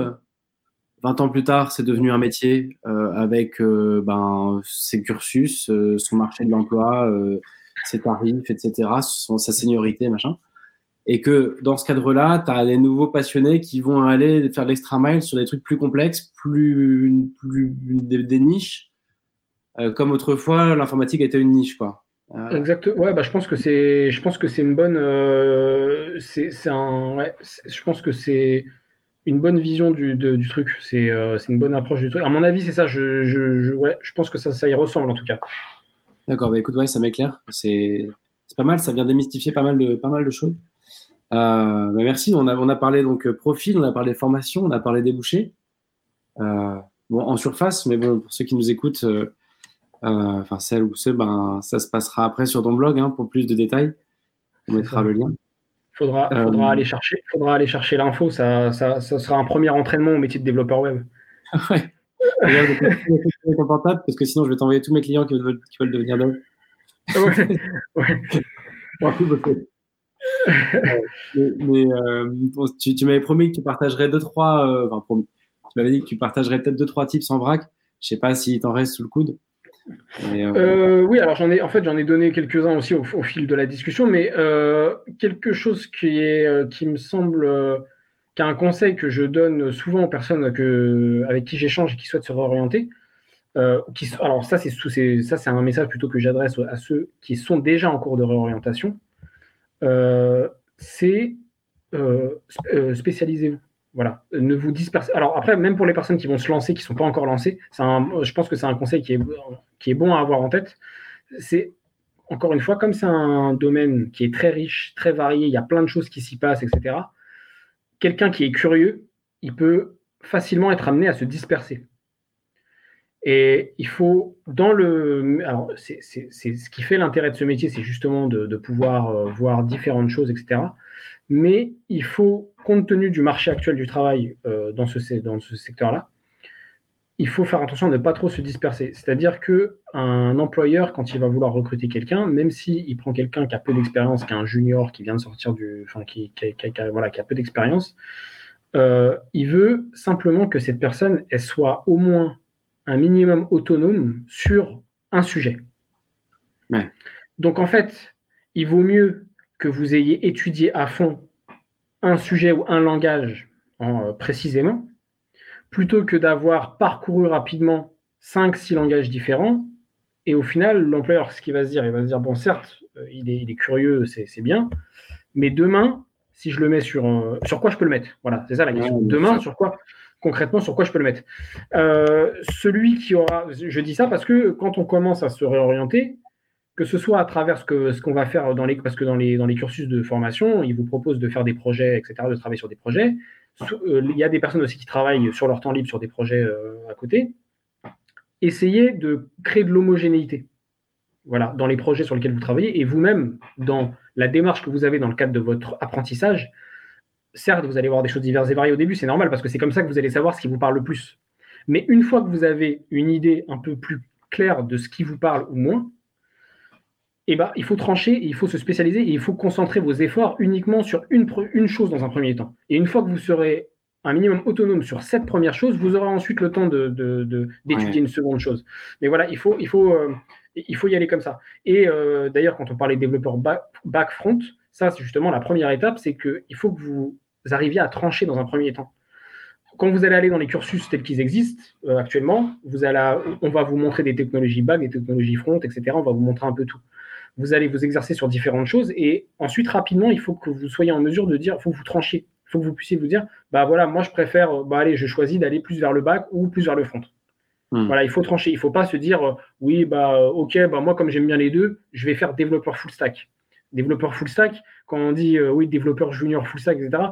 20 ans plus tard, c'est devenu un métier euh, avec euh, ben, ses cursus, euh, son marché de l'emploi, euh, ses tarifs, etc., son, sa seniorité, machin. Et que dans ce cadre-là, tu as des nouveaux passionnés qui vont aller faire l'extra mile sur des trucs plus complexes, plus, plus des, des niches. Euh, comme autrefois, l'informatique était une niche, quoi. Euh, Exact. Ouais, bah, je pense que c'est, je pense que c'est une bonne, euh, c'est, c'est un, ouais, je pense que c'est une bonne vision du, de- du truc. C'est, euh, c'est une bonne approche du truc. À mon avis, c'est ça. Je, je, je- ouais, je pense que ça, ça y ressemble en tout cas. D'accord, bah écoute, ouais, ça m'éclaire. C'est c'est pas mal, ça vient démystifier pas mal de, pas mal de choses. Euh, bah merci, on a, on a parlé donc euh, profil, on a parlé formation, on a parlé débouchés. Euh, bon, en surface, mais bon, pour ceux qui nous écoutent, euh, enfin celles ou ceux, ben, ça se passera après sur ton blog hein, pour plus de détails. On mettra le lien. Faudra, faudra aller chercher, faudra aller chercher l'info. Ça, ça, ça sera un premier entraînement au métier de développeur web. ouais. Confortable parce que sinon je vais t'envoyer tous mes clients qui veulent, qui veulent devenir dev. Ouais. Ouais. Pour tout bosser. Euh, euh, tu, m'avais promis que tu partagerais deux trois. euh. Tu m'avais dit que tu partagerais peut-être deux trois tips en vrac. Je sais pas s'il t'en reste sous le coude. Euh, oui, alors j'en ai, en fait, j'en ai donné quelques-uns aussi au, fil de la discussion, mais quelque chose qui est, qui me semble, euh, qu'un conseil que je donne souvent aux personnes que, avec qui j'échange et qui souhaitent se réorienter. Qui, alors ça, c'est ça, c'est un message plutôt que j'adresse à ceux qui sont déjà en cours de réorientation. Euh, c'est euh, spécialisez-vous. Voilà, ne vous dispersez. Alors après, même pour les personnes qui vont se lancer, qui ne sont pas encore lancées, je pense que c'est un conseil qui est, qui est bon à avoir en tête. C'est encore une fois, comme c'est un domaine qui est très riche, très varié, il y a plein de choses qui s'y passent, etc quelqu'un qui est curieux, il peut facilement être amené à se disperser. Et il faut, dans le. Alors, c'est ce qui fait l'intérêt de ce métier, c'est justement de, pouvoir euh, voir différentes choses, etc. Mais il faut, compte tenu du marché actuel du travail euh, dans ce, dans ce secteur-là, il faut faire attention à ne pas trop se disperser. C'est-à-dire qu'un employeur, quand il va vouloir recruter quelqu'un, même s'il prend quelqu'un qui a peu d'expérience, qui est un junior, qui vient de sortir du. Enfin, qui, voilà, qui a peu d'expérience, euh, il veut simplement que cette personne elle soit au moins un minimum autonome sur un sujet. Donc en fait, il vaut mieux que vous ayez étudié à fond un sujet ou un langage en, euh, précisément, plutôt que d'avoir parcouru rapidement 5-6 langages différents. Et au final, l'employeur, ce qu'il va se dire, il va se dire, bon, certes, euh, il est, il est curieux, c'est bien, mais demain, si je le mets sur... Euh, sur quoi je peux le mettre? Voilà, c'est ça la question. demain, sur quoi? Concrètement, sur quoi je peux le mettre euh, Celui qui aura... Je dis ça parce que quand on commence à se réorienter, que ce soit à travers ce qu'on ce va faire dans les... Parce que dans les, dans les cursus de formation, ils vous proposent de faire des projets, etc., de travailler sur des projets. Euh, il y a des personnes aussi qui travaillent sur leur temps libre sur des projets euh, à côté. Essayez de créer de l'homogénéité voilà, dans les projets sur lesquels vous travaillez et vous-même, dans la démarche que vous avez dans le cadre de votre apprentissage. Certes, vous allez voir des choses diverses et variées au début, c'est normal parce que c'est comme ça que vous allez savoir ce qui vous parle le plus. Mais une fois que vous avez une idée un peu plus claire de ce qui vous parle ou moins, eh ben, il faut trancher, il faut se spécialiser et il faut concentrer vos efforts uniquement sur une, une chose dans un premier temps. Et une fois que vous serez un minimum autonome sur cette première chose, vous aurez ensuite le temps d'étudier de, de, une seconde chose. Mais voilà, il faut, il faut, euh, il faut y aller comme ça. Et euh, d'ailleurs, quand on parlait développeur back-front, ça, c'est justement la première étape, c'est qu'il faut que vous arriviez à trancher dans un premier temps. Quand vous allez aller dans les cursus tels qu'ils existent euh, actuellement, vous allez, on va vous montrer des technologies back, des technologies front, etc. On va vous montrer un peu tout vous allez vous exercer sur différentes choses et ensuite rapidement il faut que vous soyez en mesure de dire, il faut que vous tranchiez, il faut que vous puissiez vous dire, bah voilà, moi je préfère, bah allez, je choisis d'aller plus vers le bac ou plus vers le front. Hmm. Voilà, il faut trancher, il faut pas se dire, euh, oui, bah ok, bah moi comme j'aime bien les deux, je vais faire développeur full stack. Développeur full stack, quand on dit euh, oui, développeur junior full stack, etc.,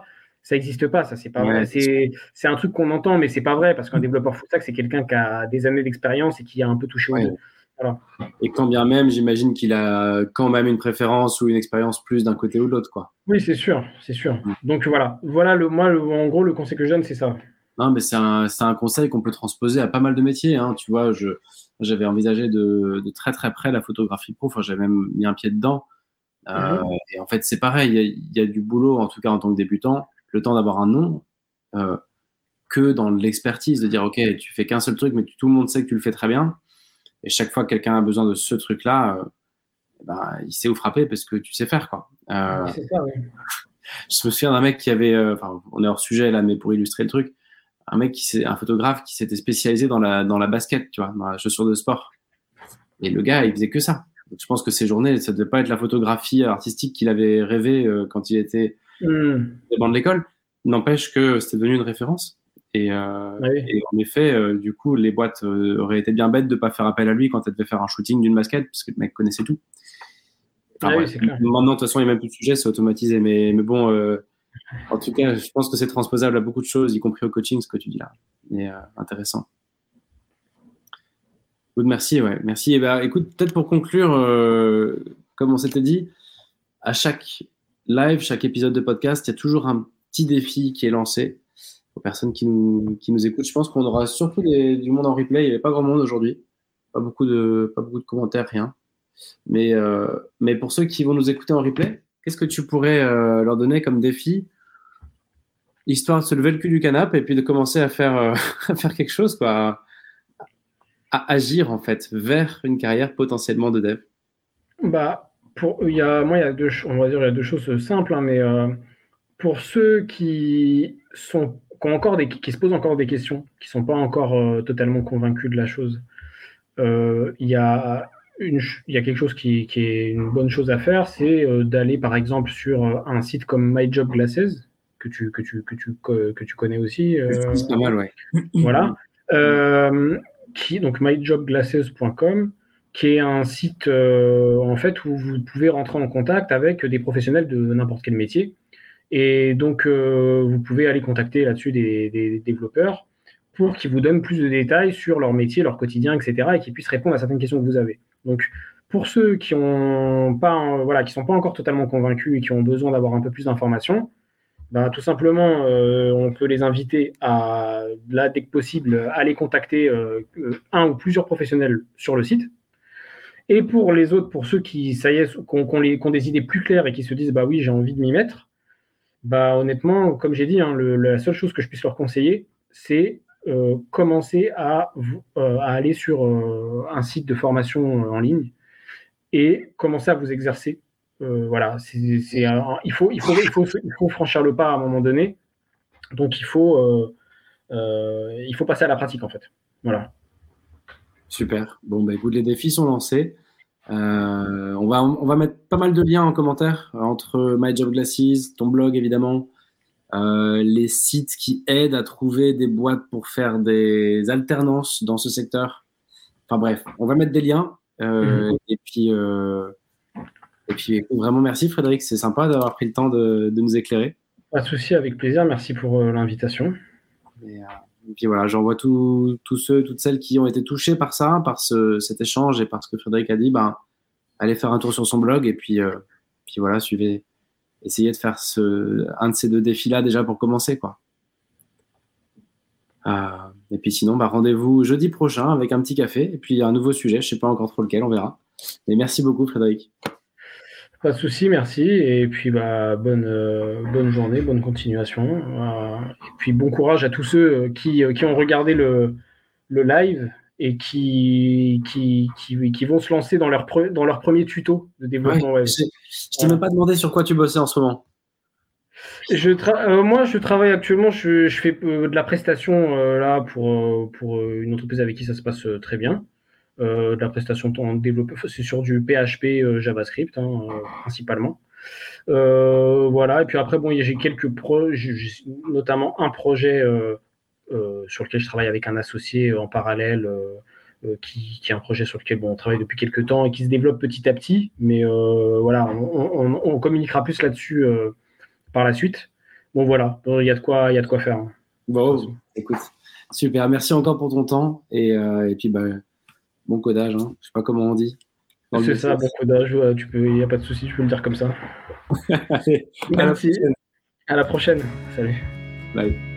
ça n'existe pas, ça c'est pas vrai. C'est un truc qu'on entend, mais c'est pas vrai parce qu'un développeur full stack c'est quelqu'un qui a des années d'expérience et qui a un peu touché aux deux. Et quand bien même, j'imagine qu'il a quand même une préférence ou une expérience plus d'un côté ou de l'autre, quoi. Oui, c'est sûr, c'est sûr. Mm. Donc voilà, voilà le, moi, en gros, le conseil que je donne, c'est ça. Non, mais c'est un, un, conseil qu'on peut transposer à pas mal de métiers. Hein. Tu vois, je, j'avais envisagé de, de, très très près la photographie pro. Enfin, j'avais même mis un pied dedans. Euh, mm-hmm. Et en fait, c'est pareil. Il y, a, du boulot, en tout cas en tant que débutant, le temps d'avoir un nom, euh, que dans l'expertise, de dire ok, tu fais qu'un seul truc, mais tout le monde sait que tu le fais très bien. Et chaque fois que quelqu'un a besoin de ce truc-là, euh, ben, il sait où frapper parce que tu sais faire. Quoi. Euh, ça, oui. Je me souviens d'un mec qui avait, enfin, on est hors sujet là, mais pour illustrer le truc, un mec qui un photographe qui s'était spécialisé dans la, dans la basket, tu vois, dans la chaussure de sport. Et le gars, il faisait que ça. Donc, je pense que ces journées, ça ne devait pas être la photographie artistique qu'il avait rêvé quand il était mm. dans l'école. N'empêche que c'était devenu une référence. Et, euh, et, en effet, euh, du coup, les boîtes euh, auraient été bien bêtes de ne pas faire appel à lui quand elles devaient faire un shooting d'une basket, parce que le mec connaissait tout. Enfin, oui, clair. Maintenant, de toute façon, il n'y a même plus de sujet, c'est automatisé. Mais, mais bon, en tout cas, je pense que c'est transposable à beaucoup de choses, y compris au coaching, ce que tu dis là. Et intéressant. Good, merci, ouais. Merci. Et bah, écoute, peut-être pour conclure, comme on s'était dit, à chaque live, chaque épisode de podcast, il y a toujours un petit défi qui est lancé aux personnes qui nous, qui nous écoutent. Je pense qu'on aura surtout du monde en replay. Il n'y avait pas grand monde aujourd'hui. Pas beaucoup de, pas beaucoup de commentaires, rien. Mais, euh, mais pour ceux qui vont nous écouter en replay, qu'est-ce que tu pourrais euh, leur donner comme défi? Histoire de se lever le cul du canapé et puis de commencer à faire, euh, à faire quelque chose, quoi. À, agir, en fait, vers une carrière potentiellement de dev. Bah, pour, il y a, moi, il y a deux, on va dire, il y a deux choses simples, hein, mais pour ceux qui sont encore des, qui se posent encore des questions, qui sont pas encore totalement convaincus de la chose, il y a il y a quelque chose qui, est une bonne chose à faire, c'est d'aller par exemple sur un site comme My Job Glasses, que tu, que tu, que tu, que tu connais aussi. c'est pas mal, ouais. Voilà. qui, donc myjobglasses.com, qui est un site en fait où vous pouvez rentrer en contact avec des professionnels de n'importe quel métier. Et donc, vous pouvez aller contacter là-dessus des, développeurs pour qu'ils vous donnent plus de détails sur leur métier, leur quotidien, etc., et qu'ils puissent répondre à certaines questions que vous avez. Donc, pour ceux qui ne pas, voilà, qui sont pas encore totalement convaincus et qui ont besoin d'avoir un peu plus d'informations, ben, tout simplement, euh, on peut les inviter à, là, dès que possible, aller contacter euh, un ou plusieurs professionnels sur le site. Et pour les autres, pour ceux qui, ça y est, ont, des idées plus claires et qui se disent, bah oui, j'ai envie de m'y mettre, bah honnêtement, comme j'ai dit, hein, la seule chose que je puisse leur conseiller, c'est euh, commencer à, euh, à, aller sur euh, un site de formation en ligne et commencer à vous exercer. voilà, il, faut, il, faut, il, faut, il faut franchir le pas à un moment donné. Donc il faut, il faut passer à la pratique en fait. Voilà. Super. Bon, bah, écoute, les défis sont lancés. on, va, on va mettre pas mal de liens en commentaire entre My Job Glasses, ton blog évidemment, euh, les sites qui aident à trouver des boîtes pour faire des alternances dans ce secteur. Enfin bref, on va mettre des liens. Euh, mhm. Et puis, euh, et puis vraiment merci Frédéric, c'est sympa d'avoir pris le temps de, nous éclairer. Pas de souci, avec plaisir. Merci pour l'invitation. Et, puis voilà, j'envoie tous ceux, toutes celles qui ont été touchés par ça, par cet échange et par ce que Frédéric a dit, ben, allez faire un tour sur son blog et puis, puis voilà, suivez, essayer de faire ce, un de ces deux défis-là déjà pour commencer. Quoi. Euh, et puis sinon, bah, rendez-vous jeudi prochain avec un petit café et puis un nouveau sujet. Je ne sais pas encore trop lequel, on verra. Mais merci beaucoup, Frédéric. Pas de souci, merci. Et puis bah, bonne, euh, bonne journée, bonne continuation. Euh, et puis bon courage à tous ceux qui, qui ont regardé le, le live et qui, qui, qui, vont se lancer dans leur, dans leur premier tuto de développement web. Je ne t'ai même pas demandé sur quoi tu bossais en ce moment. Je euh, moi, je travaille actuellement, je, je fais euh, de la prestation euh, là pour, pour une entreprise avec qui ça se passe très bien. De la prestation en développeur, c'est sur du PHP JavaScript hein, principalement. voilà, et puis après, bon, j'ai quelques projets, notamment un projet euh, sur lequel je travaille avec un associé euh, en parallèle. Euh, qui, qui, est un projet sur lequel bon, on travaille depuis quelques temps et qui se développe petit à petit. Mais voilà, on, communiquera plus là-dessus par la suite. Bon voilà, il y a de quoi, il y a de quoi faire. Hein. Bon, écoute, super. Merci encore pour ton temps et, et puis bah, bon codage. Hein. Je sais pas comment on dit. C'est ça, bon codage. tu peux, il n'y a pas de souci, je peux le dire comme ça. Merci. À la prochaine. Salut. Bye.